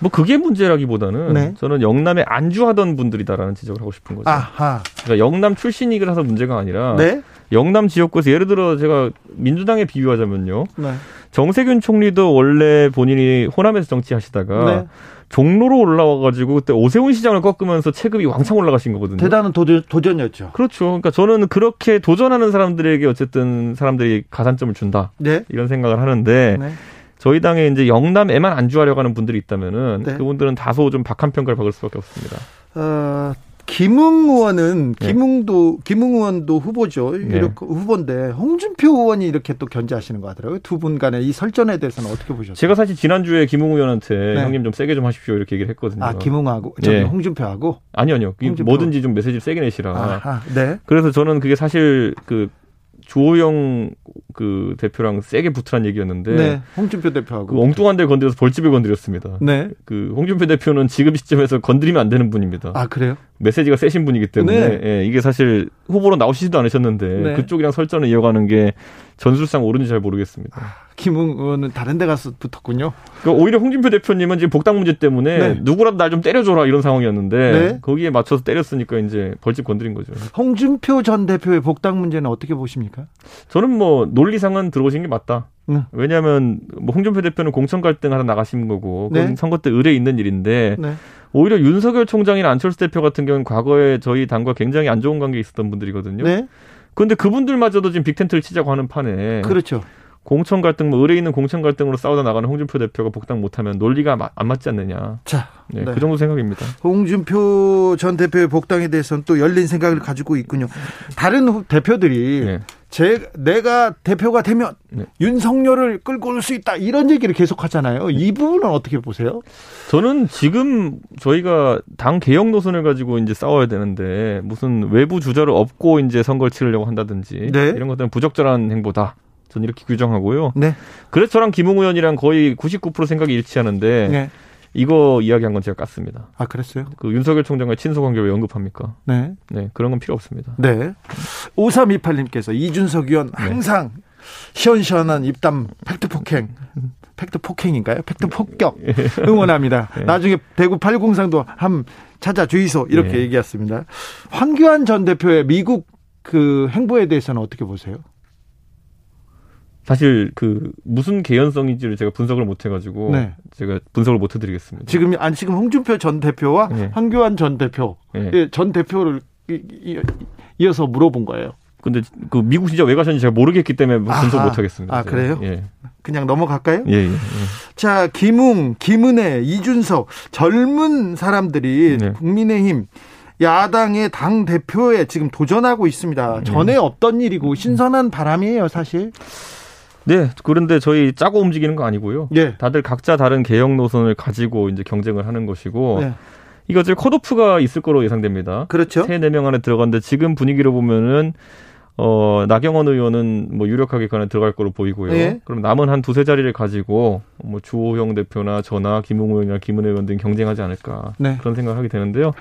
뭐 그게 문제라기보다는 네. 저는 영남에 안주하던 분들이다라는 지적을 하고 싶은 거죠. 아하. 그러니까 영남 출신이라서 문제가 아니라 네. 영남 지역구에서 예를 들어 제가 민주당에 비유하자면요. 네. 정세균 총리도 원래 본인이 호남에서 정치하시다가 네. 종로로 올라와가지고 그때 오세훈 시장을 꺾으면서 체급이 왕창 올라가신 거거든요. 대단한 도전, 도전이었죠. 그렇죠. 그러니까 저는 그렇게 도전하는 사람들에게 어쨌든 사람들이 가산점을 준다 네. 이런 생각을 하는데 네. 저희 당에 이제 영남에만 안주하려고 하는 분들이 있다면은 네. 그분들은 다소 좀 박한 평가를 받을 수밖에 없습니다. 어, 김웅 의원은 네. 김웅도 김웅 의원도 후보죠. 네. 이렇게 후보인데 홍준표 의원이 이렇게 또 견제하시는 것 같더라고요. 두 분 간의 이 설전에 대해서는 어떻게 보셨어요? 제가 사실 지난주에 김웅 의원한테 네. 형님 좀 세게 좀 하십시오 이렇게 얘기를 했거든요. 아 김웅하고 예. 홍준표하고 아니요, 아니요. 이 홍준표. 뭐든지 좀 메시지를 세게 내시라. 아하, 네. 그래서 저는 그게 사실 그 조호영 그 대표랑 세게 붙으란 얘기였는데 네. 홍준표 대표하고 그 엉뚱한 데 건드려서 벌집을 건드렸습니다. 네. 그 홍준표 대표는 지금 시점에서 건드리면 안 되는 분입니다. 아 그래요? 메시지가 세신 분이기 때문에 네. 예, 이게 사실 후보로 나오시지도 않으셨는데 네. 그쪽이랑 설전을 이어가는 게 전술상 옳은지 잘 모르겠습니다. 김웅 의원은 다른 데 가서 붙었군요. 그러니까 오히려 홍준표 대표님은 지금 복당 문제 때문에 네. 누구라도 날 좀 때려줘라 이런 상황이었는데 네. 거기에 맞춰서 때렸으니까 이제 벌집 건드린 거죠. 홍준표 전 대표의 복당 문제는 어떻게 보십니까? 저는 뭐 논리상은 들어오신 게 맞다. 응. 왜냐하면 뭐 홍준표 대표는 공천 갈등 하러 나가신 거고 그건 네. 선거 때 의뢰 있는 일인데 네. 오히려 윤석열 총장이나 안철수 대표 같은 경우는 과거에 저희 당과 굉장히 안 좋은 관계 있었던 분들이거든요. 네. 그런데 그분들마저도 지금 빅텐트를 치자고 하는 판에 그렇죠. 공천 갈등, 뭐 의뢰 있는 공천 갈등으로 싸우다 나가는 홍준표 대표가 복당 못하면 논리가 마- 안 맞지 않느냐. 자, 네, 네. 그 정도 생각입니다. 홍준표 전 대표의 복당에 대해서는 또 열린 생각을 가지고 있군요. 다른 후- 대표들이 네. 제 내가 대표가 되면 네. 윤석열을 끌고 올 수 있다 이런 얘기를 계속 하잖아요. 이 부분은 어떻게 보세요? 저는 지금 저희가 당 개혁 노선을 가지고 이제 싸워야 되는데 무슨 외부 주자를 업고 이제 선거를 치르려고 한다든지 네. 이런 것들은 부적절한 행보다. 저는 이렇게 규정하고요. 네. 그래서 저랑 김웅 의원이랑 거의 99% 생각이 일치하는데 네. 이거 이야기한 건 제가 깠습니다. 아 그랬어요? 그 윤석열 총장과의 친소 관계 왜 언급합니까? 네. 네, 그런 건 필요 없습니다. 네. 5328님께서 이준석 의원 네. 항상 시원시원한 입담 팩트 폭행. 팩트 폭행인가요? 팩트 폭격 응원합니다. 네. 나중에 대구 803도 함 찾아 주이소 이렇게 네. 얘기했습니다. 황교안 전 대표의 미국 그 행보에 대해서는 어떻게 보세요? 사실 그 무슨 개연성인지를 제가 분석을 못 해가지고 네. 제가 분석을 못 해드리겠습니다. 지금 아니 지금 홍준표 전 대표와 네. 황교안 전 대표 네. 예, 전 대표를 이- 이어서 물어본 거예요. 근데 그 미국 진짜 왜 가셨는지 제가 모르겠기 때문에 분석 아하. 못 하겠습니다. 아. 그래요? 예. 그냥 넘어갈까요? 예, 예, 예. 자, 김웅, 김은혜, 이준석 젊은 사람들이 네. 국민의힘 야당의 당 대표에 지금 도전하고 네. 있습니다. 전에 없던 일이고 신선한 바람이에요, 사실. 네, 그런데 저희 짜고 움직이는 거 아니고요. 예. 다들 각자 다른 개혁 노선을 가지고 이제 경쟁을 하는 것이고 네. 이거 이제 컷오프가 있을 거로 예상됩니다. 그렇죠. 세 네 명 안에 들어갔는데 지금 분위기로 보면은 어 나경원 의원은 뭐 유력하게 그 안에 들어갈 거로 보이고요. 예. 그럼 남은 한 두세 자리를 가지고 뭐 주호영 대표나 저나 김웅 의원이나 김은혜 의원 등 경쟁하지 않을까 네. 그런 생각을 하게 되는데요.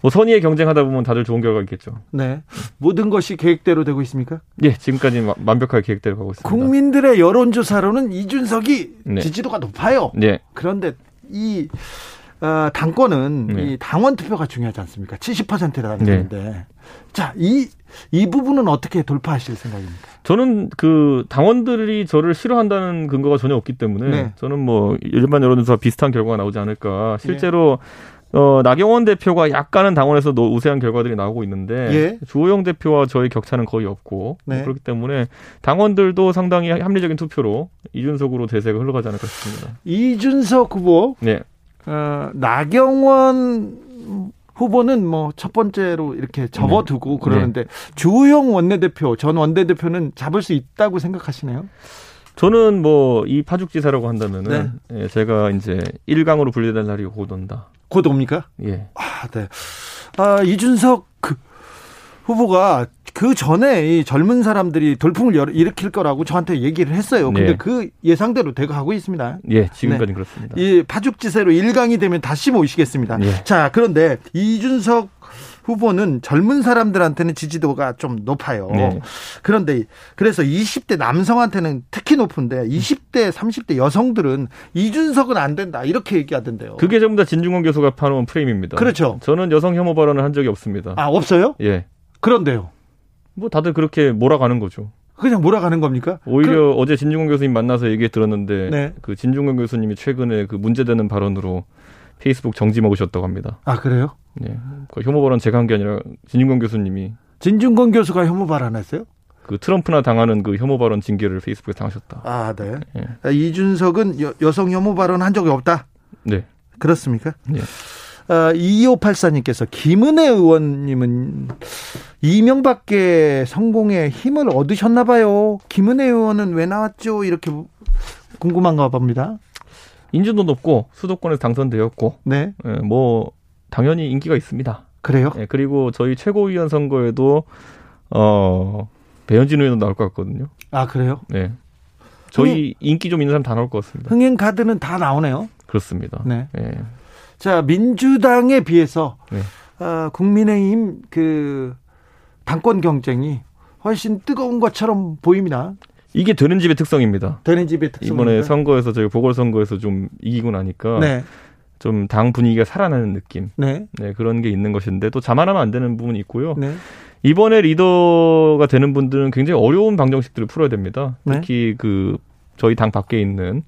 뭐 선의의 경쟁하다 보면 다들 좋은 결과 있겠죠. 네. 모든 것이 계획대로 되고 있습니까? 예, 지금까지 완벽하게 계획대로 가고 있습니다. 국민들의 여론조사로는 이준석이 네. 지지도가 높아요. 네. 그런데 이 어, 당권은 네. 이 당원 투표가 중요하지 않습니까? 70%라는 건데. 네. 자, 이, 이 부분은 어떻게 돌파하실 생각입니까? 저는 그 당원들이 저를 싫어한다는 근거가 전혀 없기 때문에 네. 저는 뭐 일반 여론조사 비슷한 결과가 나오지 않을까. 실제로 네. 어, 나경원 대표가 약간은 당원에서 우세한 결과들이 나오고 있는데 예. 주호영 대표와 저의 격차는 거의 없고 뭐 네. 그렇기 때문에 당원들도 상당히 합리적인 투표로 이준석으로 대세가 흘러가지 않을까 싶습니다. 이준석 후보 네. 어, 나경원 후보는 뭐 첫 번째로 이렇게 접어두고 네. 그러는데 네. 주호영 원내대표 전 원내대표는 잡을 수 있다고 생각하시나요? 저는 뭐 이 파죽지사라고 한다면은 네. 예, 제가 이제 1강으로 분리된 날이 곧 온다. 곧 옵니까? 예. 아, 네. 아, 이준석 그 후보가 그 전에 이 젊은 사람들이 돌풍을 일으킬 거라고 저한테 얘기를 했어요. 근데 네. 그 예상대로 되고 가고 있습니다. 예, 지금까지 네. 그렇습니다. 이 파죽지세로 1강이 되면 다시 모시겠습니다. 예. 자, 그런데 이준석 후보는 젊은 사람들한테는 지지도가 좀 높아요. 네. 그런데 그래서 20대 남성한테는 특히 높은데 20대, 30대 여성들은 이준석은 안 된다 이렇게 얘기하던데요. 그게 전부 다 진중권 교수가 파놓은 프레임입니다. 그렇죠. 저는 여성 혐오 발언을 한 적이 없습니다. 아 없어요? 예. 그런데요. 뭐 다들 그렇게 몰아가는 거죠. 그냥 몰아가는 겁니까? 오히려 그... 어제 진중권 교수님 만나서 얘기 들었는데 네. 그 진중권 교수님이 최근에 그 문제되는 발언으로 페이스북 정지 먹으셨다고 합니다. 아 그래요? 네. 그 혐오 발언 제가 한 게 아니라 진중권 교수님이 진중권 교수가 혐오 발언 했어요? 그 트럼프나 당하는 그 혐오 발언 징계를 페이스북에 당하셨다. 아 네. 네. 이준석은 여, 여성 혐오 발언 한 적이 없다. 네. 그렇습니까? 네. 어, 2584님께서 김은혜 의원님은 이명박계 성공에 힘을 얻으셨나 봐요. 김은혜 의원은 왜 나왔죠? 이렇게 궁금한가 봅니다. 인지도 높고 수도권에서 당선되었고, 네, 네뭐 당연히 인기가 있습니다. 그래요? 네, 그리고 저희 최고위원 선거에도 어 배현진 의원도 나올 것 같거든요. 아 그래요? 네. 저희 흥행, 인기 좀 있는 사람 다 나올 것 같습니다. 흥행 카드는 다 나오네요. 그렇습니다. 네. 네. 자, 민주당에 비해서 네. 어, 국민의힘 그 당권 경쟁이 훨씬 뜨거운 것처럼 보입니다. 이게 되는 집의 특성입니다. 되는 집의 특성. 이번에 선거에서 저희 보궐선거에서 좀 이기고 나니까 네. 좀 당 분위기가 살아나는 느낌. 네. 네. 그런 게 있는 것인데 또 자만하면 안 되는 부분이 있고요. 네. 이번에 리더가 되는 분들은 굉장히 어려운 방정식들을 풀어야 됩니다. 네. 특히 그 저희 당 밖에 있는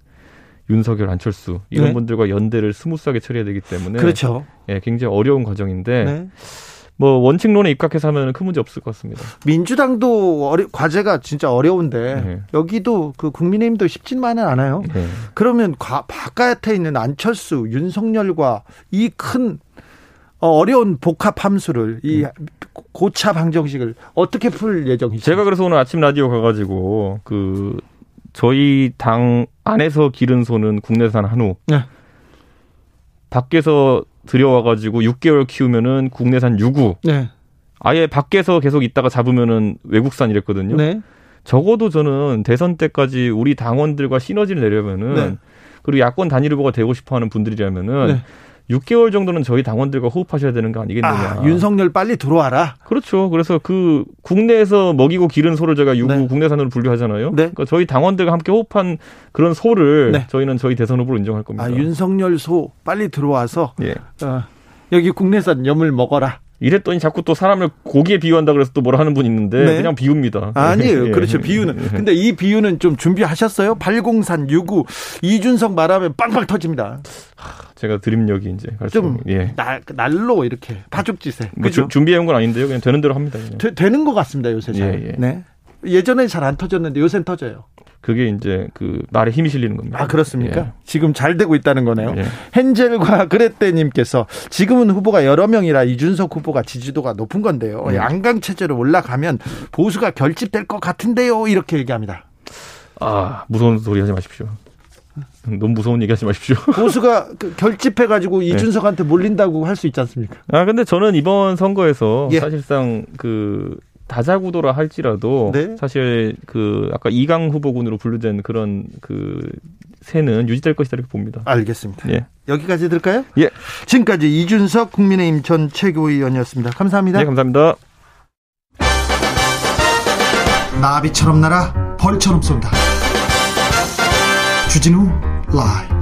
윤석열, 안철수 이런 네. 분들과 연대를 smooth하게 처리해야 되기 때문에 그렇죠. 예, 굉장히 어려운 과정인데 네. 뭐 원칙론에 입각해서 하면 큰 문제 없을 것 같습니다. 민주당도 어려, 과제가 진짜 어려운데 네. 여기도 그 국민의힘도 쉽지만은 않아요. 네. 그러면 과, 바깥에 있는 안철수, 윤석열과 이 큰 어, 어려운 복합 함수를 이 네. 고차 방정식을 어떻게 풀 예정이죠? 제가 그래서 오늘 아침 라디오 가가지고 그 저희 당 안에서 기른 소는 국내산 한우. 네. 밖에서 들여와가지고 6개월 키우면은 국내산 유구. 네. 아예 밖에서 계속 있다가 잡으면은 외국산 이랬거든요. 네. 적어도 저는 대선 때까지 우리 당원들과 시너지를 내려면은 네. 그리고 야권 단일 후보가 되고 싶어하는 분들이라면은 네. 6개월 정도는 저희 당원들과 호흡하셔야 되는 거 아니겠느냐. 아, 윤석열 빨리 들어와라. 그렇죠. 그래서 그 국내에서 먹이고 기른 소를 제가 유구 네. 국내산으로 분류하잖아요. 네. 그러니까 저희 당원들과 함께 호흡한 그런 소를 네. 저희는 저희 대선 후보로 인정할 겁니다. 아, 윤석열 소 빨리 들어와서 예. 어, 여기 국내산 염을 먹어라. 이랬더니 자꾸 또 사람을 고기에 비유한다 그래서 또 뭐라 하는 분 있는데 네. 그냥 비유입니다. 아니에요. 예. 그렇죠. 비유는. 예. 근데 이 비유는 좀 준비하셨어요? 803, 69, 이준석 말하면 빵빵 터집니다. 제가 드림력이 이제 좀 예. 날, 날로 이렇게 파죽지세. 뭐 주, 준비해온 건 아닌데요. 그냥 되는 대로 합니다. 되, 되는 것 같습니다. 요새 잘. 예, 예. 네. 예전에 잘 안 터졌는데 요새는 터져요. 그게 이제 그 말에 힘이 실리는 겁니다. 아 그렇습니까? 예. 지금 잘 되고 있다는 거네요. 예. 헨젤과 그레떼님께서 지금은 후보가 여러 명이라 이준석 후보가 지지도가 높은 건데요. 음. 양강 체제로 올라가면 보수가 결집될 것 같은데요. 이렇게 얘기합니다. 아 무서운 소리 하지 마십시오. 너무 무서운 얘기 하지 마십시오. 보수가 그 결집해가지고 네. 이준석한테 몰린다고 할 수 있지 않습니까? 아, 근데 저는 이번 선거에서 예. 사실상 그 다자구도라 할지라도 네? 사실 그 아까 이강 후보군으로 분류된 그런 그 새는 유지될 것이다 이렇게 봅니다. 알겠습니다. 예. 여기까지 들까요? 예. 지금까지 이준석 국민의힘 전 최고위원이었습니다. 감사합니다. 네, 감사합니다. 나비처럼 날아 벌처럼 쏜다. 주진우 라이브.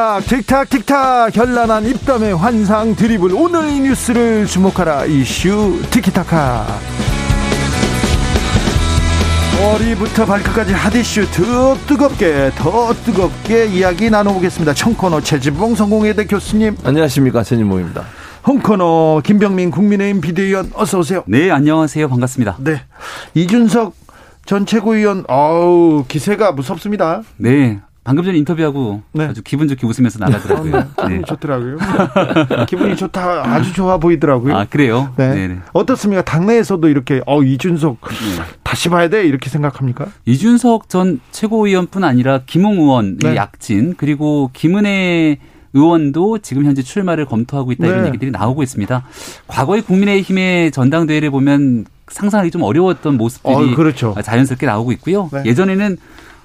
틱탁 틱탁 틱탁. 현란한 입담의 환상 드리블. 오늘 이 뉴스를 주목하라. 이슈 티키타카. 머리부터 발끝까지 핫이슈. 더 뜨겁게 더 뜨겁게 이야기 나눠보겠습니다. 청코너 최진봉 성공회대 교수님. 안녕하십니까. 최진봉입니다. 홍코너 김병민 국민의힘 비대위원 어서 오세요. 네 안녕하세요. 반갑습니다. 네. 이준석 전 최고위원. 어우 기세가 무섭습니다. 네 방금 전에 인터뷰하고 네. 아주 기분 좋게 웃으면서 나가더라고요. 기분이 네. 좋더라고요. 기분이 좋다, 아주 좋아 보이더라고요. 아 그래요? 네. 네네. 어떻습니까? 당내에서도 이렇게 어 이준석 네. 다시 봐야 돼 이렇게 생각합니까? 이준석 전 최고위원뿐 아니라 김웅 의원의 네. 약진 그리고 김은혜 의원도 지금 현재 출마를 검토하고 있다 이런 네. 얘기들이 나오고 있습니다. 과거의 국민의힘의 전당대회를 보면 상상하기 좀 어려웠던 모습들이 어, 그렇죠. 자연스럽게 나오고 있고요. 네. 예전에는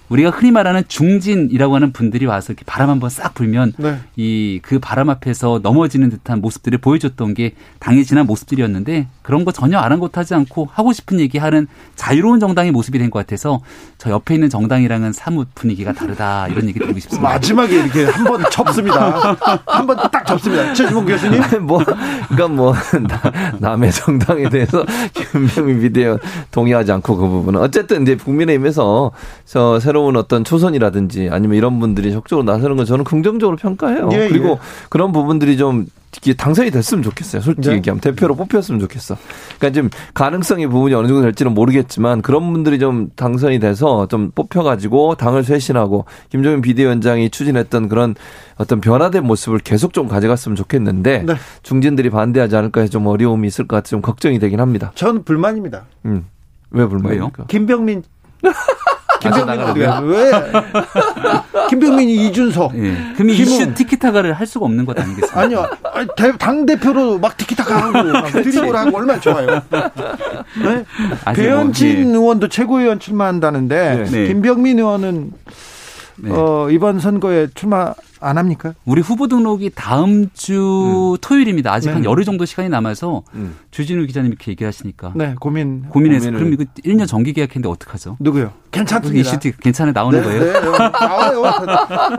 우리가 흔히 말하는 중진이라고 하는 분들이 와서 이렇게 바람 한번 싹 불면 네. 이그 바람 앞에서 넘어지는 듯한 모습들을 보여줬던 게 당이 지난 모습들이었는데 그런 거 전혀 아랑곳하지 않고 하고 싶은 얘기 하는 자유로운 정당의 모습이 된 것 같아서 저 옆에 있는 정당이랑은 사뭇 분위기가 다르다 이런 얘기 드리고 싶습니다. 마지막에 이렇게 한 번 접습니다. 한 번 딱 접습니다. 최주봉 교수님. 뭐 그러니까 뭐 나- 남의 정당에 대해서 김병민 비대위원 동의하지 않고 그 부분은 어쨌든 이제 국민의힘에서 저 새로 운 어떤 초선이라든지 아니면 이런 분들이 적극적으로 나서는 건 저는 긍정적으로 평가해요. 예, 그리고 예. 그런 부분들이 좀 당선이 됐으면 좋겠어요. 솔직히 네. 얘기하면 대표로 뽑혔으면 좋겠어. 그러니까 지금 가능성이 부분이 어느 정도 될지는 모르겠지만 그런 분들이 좀 당선이 돼서 좀 뽑혀가지고 당을 쇄신하고 김종인 비대위원장이 추진했던 그런 어떤 변화된 모습을 계속 좀 가져갔으면 좋겠는데 네. 중진들이 반대하지 않을까 해서 좀 어려움이 있을 것 같아 좀 걱정이 되긴 합니다. 전 불만입니다. 음. 왜 불만입니까? 김병민. 김병민 나가라고요? 어디가? 왜? 김병민이 이준석. 예. 그럼 이. 이슈 티키타카를 할 수가 없는 것 아니겠습니까? 아니요. 아니, 대- 당대표로 막 티키타카 하고, 막 드리블 하고 얼마나 좋아요. 네? 배현진 뭐, 의원도 최고위원 출마한다는데, 네. 김병민 의원은 네. 어, 이번 선거에 출마 안 합니까? 우리 후보 등록이 다음 주 토요일입니다. 아직 네. 한 열흘 정도 시간이 남아서 음. 주진우 기자님 이렇게 얘기하시니까 네, 고민. 고민해서 고민을- 그럼 이거 1년 정기 계약했는데 어떡하죠? 누구요? 괜찮습니다. 이슈 티 괜찮아 나오는 네, 거예요? 네, 나와요.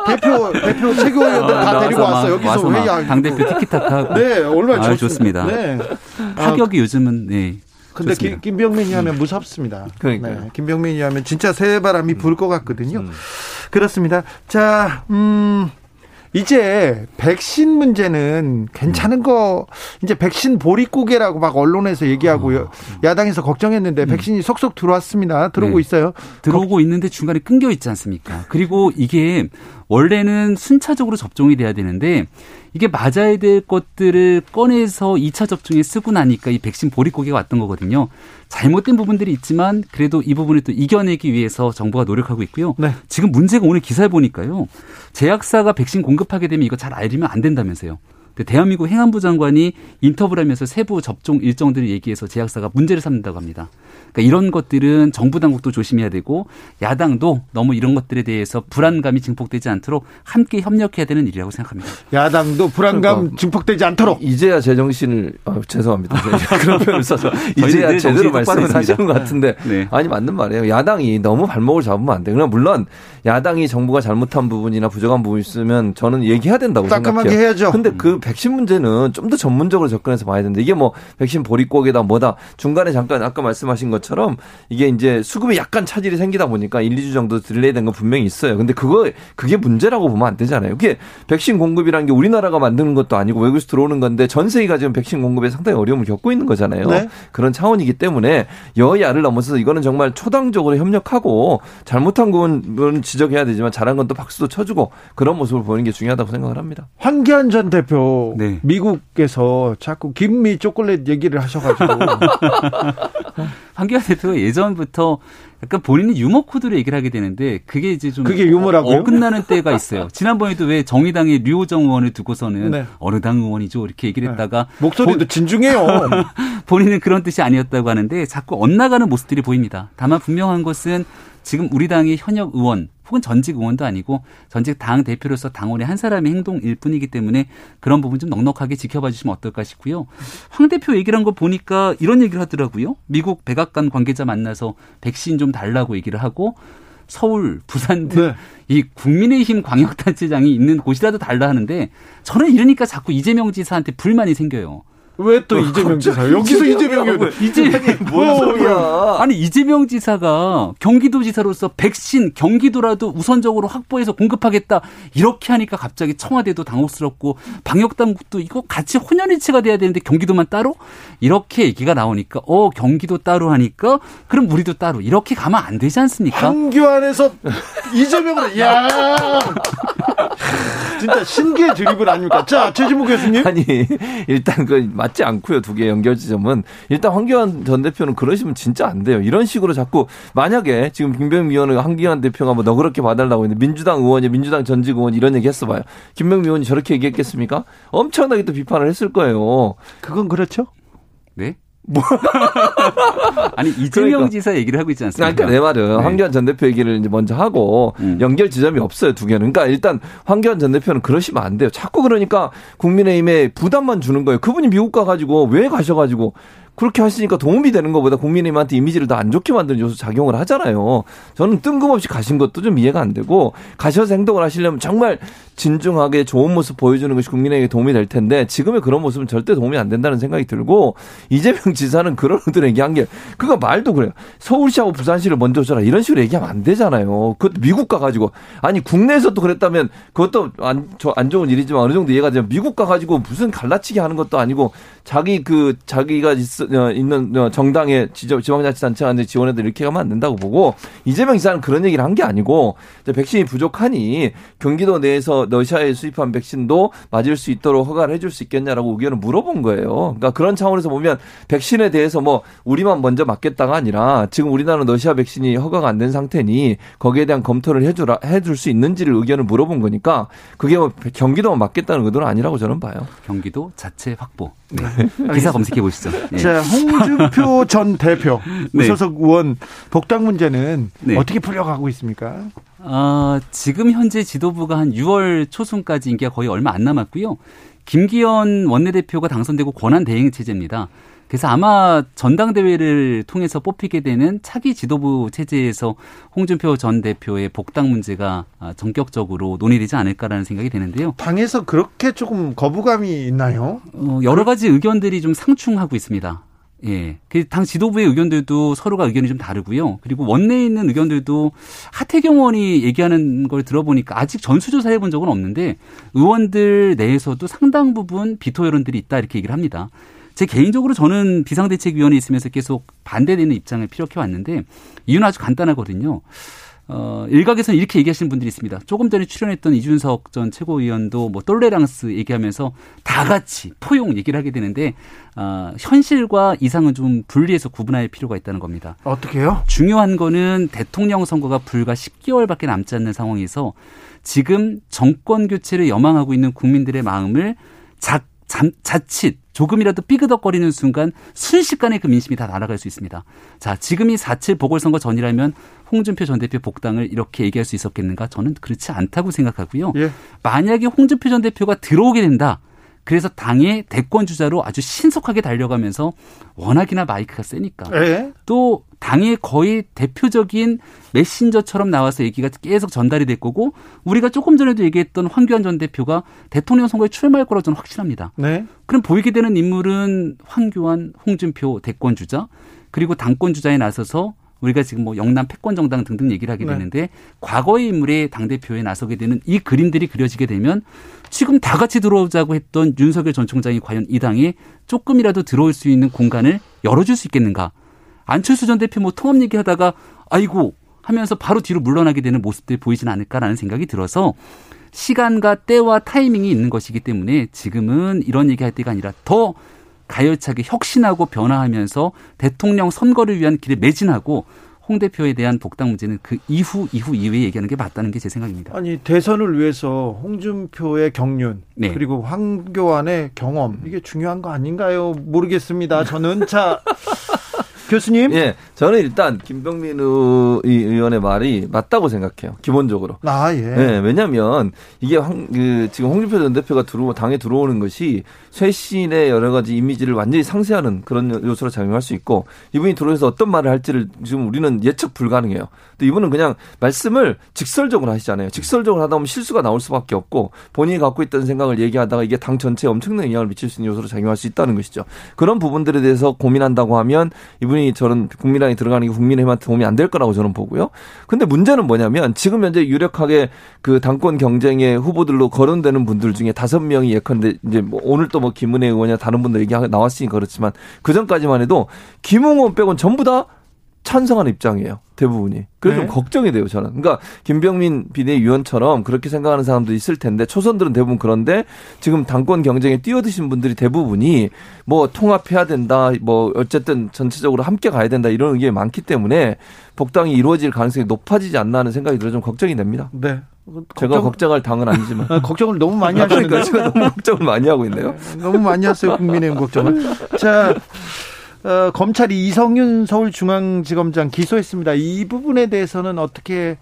대표, 대표 최고위원들 다 데리고 왔어. 여기서 회의하고. 당대표 티키타카. 네, 얼마나 아유, 좋습니다. 네. 아, 타격이 요즘은 네. 근데 좋습니다. 김, 김병민이 하면 무섭습니다. 그러니까요. 네, 김병민이 하면 진짜 새바람이 불 것 같거든요. 음. 그렇습니다. 자, 음, 이제 백신 문제는 괜찮은 거 이제 백신 보릿고개라고 막 언론에서 얘기하고 요 야당에서 걱정했는데 백신이 속속 들어왔습니다. 들어오고 네. 있어요. 들어오고 있는데 중간에 끊겨 있지 않습니까? 그리고 이게 원래는 순차적으로 접종이 돼야 되는데 이게 맞아야 될 것들을 꺼내서 2차 접종에 쓰고 나니까 이 백신 보릿고개가 왔던 거거든요. 잘못된 부분들이 있지만 그래도 이 부분을 또 이겨내기 위해서 정부가 노력하고 있고요. 네. 지금 문제가 오늘 기사에 보니까요. 제약사가 백신 공 급하게 되면 이거 잘 알리면 안 된다면서요. 대한민국 행안부 장관이 인터뷰를 하면서 세부 접종 일정들을 얘기해서 제약사가 문제를 삼는다고 합니다. 그러니까 이런 것들은 정부 당국도 조심해야 되고 야당도 너무 이런 것들에 대해서 불안감이 증폭되지 않도록 함께 협력해야 되는 일이라고 생각합니다. 야당도 불안감 그러니까. 증폭되지 않도록 이제야 제정신을 아, 죄송합니다. 그런 표현을 써서 이제야 늘 제대로 말씀을 하시는. 것 같은데 네. 아니 맞는 말이에요. 야당이 너무 발목을 잡으면 안 돼요. 그냥 물론 야당이 정부가 잘못한 부분이나 부족한 부분이 있으면 저는 얘기해야 된다고 생각해요. 해야죠. 근데 그 백신 문제는 좀 더 전문적으로 접근해서 봐야 되는데 이게 뭐 백신 보릿고개다 뭐다 중간에 잠깐 아까 말씀하신 것처럼 이게 이제 수급에 약간 차질이 생기다 보니까 1, 2주 정도 delay 된 건 분명히 있어요. 근데 그거 그게 문제라고 보면 안 되잖아요. 그게 백신 공급이라는 게 우리나라가 만드는 것도 아니고 외국에서 들어오는 건데 전 세계가 지금 백신 공급에 상당히 어려움을 겪고 있는 거잖아요. 네. 그런 차원이기 때문에 여야를 넘어서서 이거는 정말 초당적으로 협력하고 잘못한 건 지적해야 되지만 잘한 건 또 박수도 쳐주고 그런 모습을 보이는 게 중요하다고 생각을 합니다. 황교안 전 대표 네. 미국에서 자꾸 김미 초콜릿 얘기를 하셔가지고 황교안 대표가 예전부터 약간 본인이 유머 코드로 얘기를 하게 되는데 그게 이제 좀 그게 유머라고요? 어긋나는 때가 있어요. 지난번에도 왜 정의당의 류호정 의원을 두고서는 네. 어느 당 의원이죠 이렇게 얘기를 네. 했다가 목소리도 본, 진중해요. 본인은 그런 뜻이 아니었다고 하는데 자꾸 엇나가는 모습들이 보입니다. 다만 분명한 것은 지금 우리 당의 현역 의원 혹은 전직 의원도 아니고 전직 당 대표로서 당원의 한 사람의 행동일 뿐이기 때문에 그런 부분 좀 넉넉하게 지켜봐 주시면 어떨까 싶고요. 황 대표 얘기를 한 거 보니까 이런 얘기를 하더라고요. 미국 백악관 관계자 만나서 백신 좀 달라고 얘기를 하고 서울, 부산 등이 네. 국민의힘 광역단체장이 있는 곳이라도 달라 하는데 저는 이러니까 자꾸 이재명 지사한테 불만이 생겨요. 왜또 어, 이재명 지사? 여기서 이재명이 이재명 뭔 소리야? 아니 이재명 지사가 경기도지사로서 백신 경기도라도 우선적으로 확보해서 공급하겠다 이렇게 하니까 갑자기 청와대도 당혹스럽고 방역 당국도 이거 같이 혼연일체가 돼야 되는데 경기도만 따로 이렇게 얘기가 나오니까 어 경기도 따로 하니까 그럼 우리도 따로 이렇게 가면 안 되지 않습니까? 한교 안에서 이재명으로 야 진짜 신기의 드리블 아닙니까? 자 최진무 교수님 아니 일단 그 맞지 않고요. 두개 연결 지점은 일단 황교안 전 대표는 그러시면 진짜 안 돼요. 이런 식으로 자꾸 만약에 지금 김병미 의원은 황교안 대표가 뭐 너그럽게 봐달라고 했는데 민주당 의원이 민주당 전직 의원 이런 얘기 했어 봐요. 김병미 의원이 저렇게 얘기했겠습니까? 엄청나게 또 비판을 했을 거예요. 그건 그렇죠. 네? 뭐. 아니 이재명 그러니까. 지사 얘기를 하고 있지 않습니까? 그러니까 내 말은 네. 황교안 전 대표 얘기를 이제 먼저 하고 음. 연결 지점이 없어요 두 개는. 그러니까 일단 황교안 전 대표는 그러시면 안 돼요. 자꾸 그러니까 국민의힘에 부담만 주는 거예요. 그분이 미국 가가지고 왜 가셔가지고 그렇게 하시니까 도움이 되는 것보다 국민의힘한테 이미지를 더 안 좋게 만드는 요소 작용을 하잖아요. 저는 뜬금없이 가신 것도 좀 이해가 안 되고 가셔서 행동을 하시려면 정말 진중하게 좋은 모습 보여주는 것이 국민에게 도움이 될 텐데 지금의 그런 모습은 절대 도움이 안 된다는 생각이 들고 이재명 지사는 그런 의도로 얘기한 게 그거 말도 그래요. 서울시하고 부산시를 먼저 줘라 이런 식으로 얘기하면 안 되잖아요. 그것도 미국 가가지고 아니 국내에서도 그랬다면 그것도 안, 안 좋은 일이지만 어느 정도 이해가 되면 미국 가가지고 무슨 갈라치기 하는 것도 아니고 자기 그 자기가 있, 어, 있는 어, 정당의 지방자치단체한테 지원해도 이렇게 가면 안 된다고 보고 이재명 지사는 그런 얘기를 한 게 아니고 백신이 부족하니 경기도 내에서 러시아에 수입한 백신도 맞을 수 있도록 허가를 해줄 수 있겠냐라고 의견을 물어본 거예요. 그러니까 그런 차원에서 보면 백신에 대해서 뭐 우리만 먼저 맞겠다가 아니라 지금 우리나라는 러시아 백신이 허가가 안 된 상태니 거기에 대한 검토를 해주라 해줄 수 있는지를 의견을 물어본 거니까 그게 뭐 경기도만 맞겠다는 의도는 아니라고 저는 봐요. 경기도 자체 확보. 네. 기사 검색해 보시죠. 네. 자, 홍준표 전 대표 무소속 네. 의원 복당 문제는 네. 어떻게 풀려가고 있습니까? 어, 지금 현재 지도부가 한 6월 초순까지 임기가 거의 얼마 안 남았고요. 김기현 원내대표가 당선되고 권한 대행 체제입니다. 그래서 아마 전당대회를 통해서 뽑히게 되는 차기 지도부 체제에서 홍준표 전 대표의 복당 문제가 전격적으로 논의되지 않을까라는 생각이 되는데요. 당에서 그렇게 조금 거부감이 있나요? 어, 여러 가지 의견들이 좀 상충하고 있습니다. 예. 그당 지도부의 의견들도 서로가 의견이 좀 다르고요. 그리고 원내에 있는 의견들도 하태경 의원이 얘기하는 걸 들어보니까 아직 전수조사 해본 적은 없는데 의원들 내에서도 상당 부분 비토 여론들이 있다 이렇게 얘기를 합니다. 제 개인적으로 저는 비상대책위원회에 있으면서 계속 반대되는 입장을 피력해 왔는데 이유는 아주 간단하거든요. 어, 일각에서는 이렇게 얘기하시는 분들이 있습니다. 조금 전에 출연했던 이준석 전 최고위원도 뭐 똘레랑스 얘기하면서 다 같이 포용 얘기를 하게 되는데 어, 현실과 이상은 좀 분리해서 구분할 필요가 있다는 겁니다. 어떻게요? 중요한 거는 대통령 선거가 불과 10개월밖에 남지 않는 상황에서 지금 정권 교체를 염망하고 있는 국민들의 마음을 자, 자, 자칫 조금이라도 삐그덕거리는 순간 순식간에 그 민심이 다 날아갈 수 있습니다. 자, 지금이 4.7 보궐선거 전이라면 홍준표 전 대표 복당을 이렇게 얘기할 수 있었겠는가? 저는 그렇지 않다고 생각하고요. 예. 만약에 홍준표 전 대표가 들어오게 된다. 그래서 당의 대권 주자로 아주 신속하게 달려가면서 워낙이나 마이크가 세니까 예? 또 당의 거의 대표적인 메신저처럼 나와서 얘기가 계속 전달이 될 거고 우리가 조금 전에도 얘기했던 황교안 전 대표가 대통령 선거에 출마할 거라고 저는 확신합니다. 네. 그럼 보이게 되는 인물은 황교안, 홍준표 대권 주자 그리고 당권 주자에 나서서 우리가 지금 뭐 영남 패권 정당 등등 얘기를 하게 네. 되는데 과거의 인물의 당 대표에 나서게 되는 이 그림들이 그려지게 되면 지금 다 같이 들어오자고 했던 윤석열 전 총장이 과연 이 당에 조금이라도 들어올 수 있는 공간을 열어줄 수 있겠는가? 안철수 전 대표 뭐 통합 얘기하다가 아이고 하면서 바로 뒤로 물러나게 되는 모습들이 보이진 않을까라는 생각이 들어서 시간과 때와 타이밍이 있는 것이기 때문에 지금은 이런 얘기할 때가 아니라 더 가열차게 혁신하고 변화하면서 대통령 선거를 위한 길에 매진하고 홍 대표에 대한 복당 문제는 그 이후 이후 이후에 얘기하는 게 맞다는 게 제 생각입니다. 아니 대선을 위해서 홍준표의 경륜 네. 그리고 황교안의 경험 이게 중요한 거 아닌가요? 모르겠습니다. 저는 자 교수님. 예, 저는 일단 김병민 의- 의원의 말이 맞다고 생각해요. 기본적으로. 아 예. 네, 왜냐면 이게 황, 그 지금 홍준표 전 대표가 들어오 당에 들어오는 것이 쇄신의 여러 가지 이미지를 완전히 상쇄하는 그런 요소로 작용할 수 있고 이분이 들어오서 어떤 말을 할지를 지금 우리는 예측 불가능해요. 또 이분은 그냥 말씀을 직설적으로 하시잖아요. 직설적으로 하다 보면 실수가 나올 수밖에 없고 본인이 갖고 있던 생각을 얘기하다가 이게 당 전체에 엄청난 영향을 미칠 수 있는 요소로 작용할 수 있다는 것이죠. 그런 부분들에 대해서 고민한다고 하면 이분 이 저는 국민당에 들어가는 게 국민의힘한테 도움이 안 될 거라고 저는 보고요. 근데 문제는 뭐냐면 지금 현재 유력하게 그 당권 경쟁의 후보들로 거론되는 분들 중에 다섯 명이 예컨대 이제 뭐 오늘 또 뭐 김은혜 의원이나 다른 분들 얘기 나왔으니 그렇지만 그 전까지만 해도 김웅원 빼곤 전부 다 찬성하는 입장이에요. 대부분이. 그래서 네. 좀 걱정이 돼요, 저는. 그러니까 김병민 비대위원처럼 그렇게 생각하는 사람도 있을 텐데 초선들은 대부분 그런데 지금 당권 경쟁에 뛰어드신 분들이 대부분이 뭐 통합해야 된다, 뭐 어쨌든 전체적으로 함께 가야 된다 이런 의견이 많기 때문에 복당이 이루어질 가능성이 높아지지 않나 하는 생각이 들어 좀 걱정이 됩니다. 네. 제가 걱정- 걱정할 당은 아니지만. 아, 걱정을 너무 많이 그러니까 하시는데 제가 너무 걱정을 많이 하고 있네요. 너무 많이 하세요 국민의힘 걱정을. 자. 어, 검찰이 이성윤 서울중앙지검장 기소했습니다. 이 부분에 대해서는 어떻게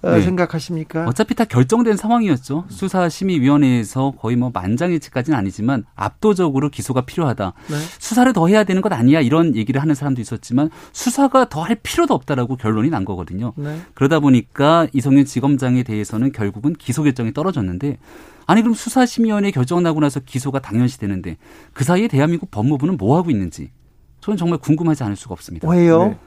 어, 네. 생각하십니까? 어차피 다 결정된 상황이었죠. 수사심의위원회에서 거의 뭐 만장일치까지는 아니지만 압도적으로 기소가 필요하다. 네. 수사를 더 해야 되는 것 아니야 이런 얘기를 하는 사람도 있었지만 수사가 더 할 필요도 없다라고 결론이 난 거거든요. 네. 그러다 보니까 이성윤 지검장에 대해서는 결국은 기소 결정이 떨어졌는데 아니 그럼 수사심의위원회 결정 나고 나서 기소가 당연시 되는데 그 사이에 대한민국 법무부는 뭐 하고 있는지 저는 정말 궁금하지 않을 수가 없습니다. 왜요? 네.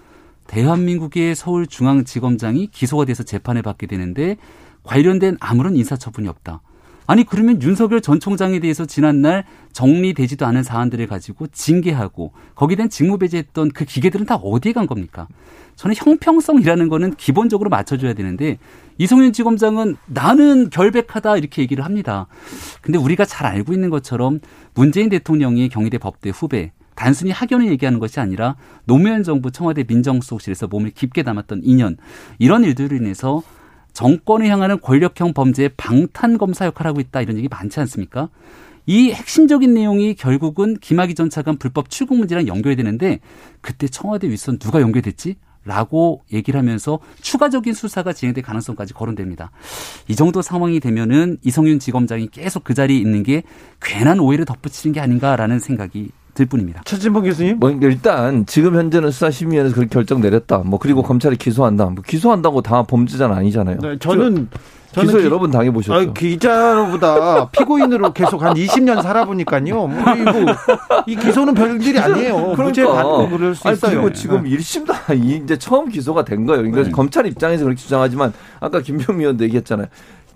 대한민국의 서울중앙지검장이 기소가 돼서 재판을 받게 되는데 관련된 아무런 인사처분이 없다. 아니 그러면 윤석열 전 총장에 대해서 지난날 정리되지도 않은 사안들을 가지고 징계하고 거기에 대한 직무배제했던 그 기계들은 다 어디에 간 겁니까? 저는 형평성이라는 거는 기본적으로 맞춰줘야 되는데 이성윤 지검장은 나는 결백하다 이렇게 얘기를 합니다. 근데 우리가 잘 알고 있는 것처럼 문재인 대통령이 경희대 법대 후배 단순히 학연을 얘기하는 것이 아니라 노무현 정부 청와대 민정수석실에서 몸을 깊게 담았던 인연 이런 일들로 인해서 정권을 향하는 권력형 범죄의 방탄 검사 역할을 하고 있다 이런 얘기 많지 않습니까? 이 핵심적인 내용이 결국은 김학의 전 차관 불법 출국 문제랑 연결이 되는데 그때 청와대 윗선 누가 연결됐지? 라고 얘기를 하면서 추가적인 수사가 진행될 가능성까지 거론됩니다. 이 정도 상황이 되면은 이성윤 지검장이 계속 그 자리에 있는 게 괜한 오해를 덧붙이는 게 아닌가라는 생각이 들 뿐입니다. 최진봉 교수님. 뭐 일단 지금 현재는 수사심의위원회에서 그렇게 결정 내렸다. 뭐 그리고 검찰이 기소한다. 뭐 기소한다고 다 범죄자는 아니잖아요. 네, 저는 저는 기소 기- 여러 번 당해보셨죠. 아, 기자보다 피고인으로 계속 한 20년 살아보니까요. 뭐 이거 이 기소는 별일이 아니에요. 무죄 받고 그럴 수 그러니까. 아니, 있어요. 그리고 지금 네. 1심도 이제 처음 기소가 된 거예요. 그러니까 네. 검찰 입장에서 그렇게 주장하지만 아까 김병미 의원도 얘기했잖아요.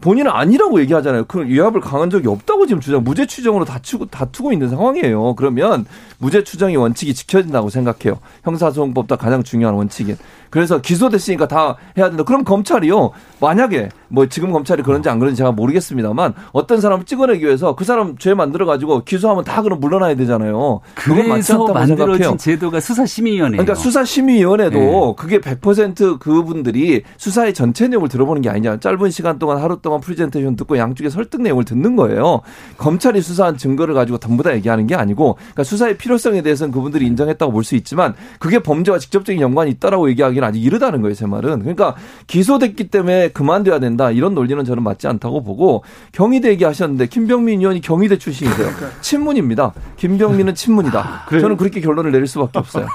본인은 아니라고 얘기하잖아요. 그 위압을 강한 적이 없다고 지금 주장, 무죄 추정으로 다투고, 다투고 있는 상황이에요. 그러면 무죄 추정의 원칙이 지켜진다고 생각해요. 형사소송법도 가장 중요한 원칙인. 그래서 기소됐으니까 다 해야 된다. 그럼 검찰이요. 만약에 뭐 지금 검찰이 그런지 안 그런지 제가 모르겠습니다만 어떤 사람을 찍어내기 위해서 그 사람 죄 만들어 가지고 기소하면 다 그럼 물러나야 되잖아요. 그래서 만들어진 생각해요. 제도가 수사심의위원회예요. 그러니까 수사심의위원회도 그게 100% 그분들이 수사의 전체 내용을 들어보는 게 아니냐. 짧은 시간 동안 하루 동안 동안 프리젠테이션 듣고 양쪽의 설득 내용을 듣는 거예요. 검찰이 수사한 증거를 가지고 전부 다 얘기하는 게 아니고 그러니까 수사의 필요성에 대해서는 그분들이 인정했다고 볼 수 있지만 그게 범죄와 직접적인 연관이 있다라고 얘기하기는 아직 이르다는 거예요, 제 말은. 그러니까 기소됐기 때문에 그만둬야 된다 이런 논리는 저는 맞지 않다고 보고 경희대 얘기하셨는데 김병민 의원이 경희대 출신이세요. 친문입니다. 김병민은 친문이다. 저는 그렇게 결론을 내릴 수밖에 없어요.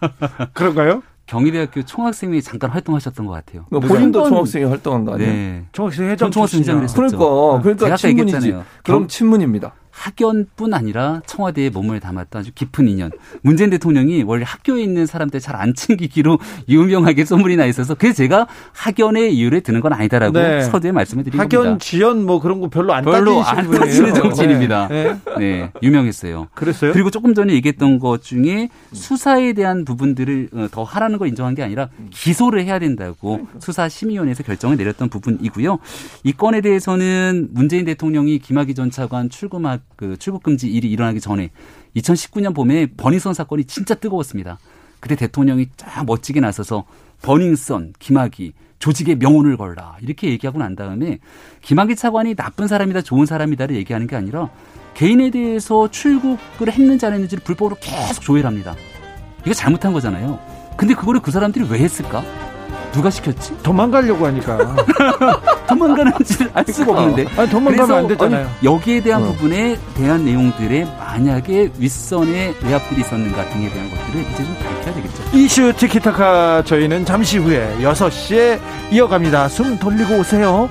그런가요? 경희대학교 총학생회 잠깐 활동하셨던 것 같아요. 그러니까 본인도 총학생회 활동한 거 아니에요? 네. 총학생 전 회장 총학생. 회장을 했었죠. 그러니까 그러니까 친문이지. 그럼 경- 친문입니다. 학연뿐 아니라 청와대에 몸을 담았던 아주 깊은 인연. 문재인 대통령이 원래 학교에 있는 사람들 잘 안 챙기기로 유명하게 소문이 나 있어서 그래서 제가 학연의 이유를 드는 건 아니다라고 네. 서두에 말씀을 드린 학연 겁니다. 지연 뭐 그런 거 별로 안 별로 안. 따지는 정치인입니다. 네. 네, 유명했어요. 그랬어요? 그리고 조금 전에 얘기했던 것 중에 수사에 대한 부분들을 어, 더 하라는 걸 인정한 게 아니라 기소를 해야 된다고 수사심의위원회에서 결정을 내렸던 부분이고요. 이 건에 대해서는 문재인 대통령이 김학의 전 차관 출금학 그 출국 금지 일이 일어나기 전에 2019년 봄에 버닝썬 사건이 진짜 뜨거웠습니다. 그때 대통령이 쫙 멋지게 나서서 버닝썬, 김학의 조직의 명운을 걸라 이렇게 얘기하고 난 다음에 김학의 차관이 나쁜 사람이다 좋은 사람이다를 얘기하는 게 아니라 개인에 대해서 출국을 했는지 안 했는지를 불법으로 계속 조회합니다. 이거 잘못한 거잖아요. 근데 그거를 그 사람들이 왜 했을까? 누가 시켰지? 도망가려고 하니까. 도망가는지를 알 수가 없는데. 아니, 도망가면 안 되잖아요. 아니, 여기에 대한 어. 부분에 대한 내용들에 만약에 윗선에 외압들이 있었는가 등에 대한 것들을 이제 좀 밝혀야 되겠죠. 이슈 티키타카 저희는 잠시 후에 6시에 이어갑니다. 숨 돌리고 오세요.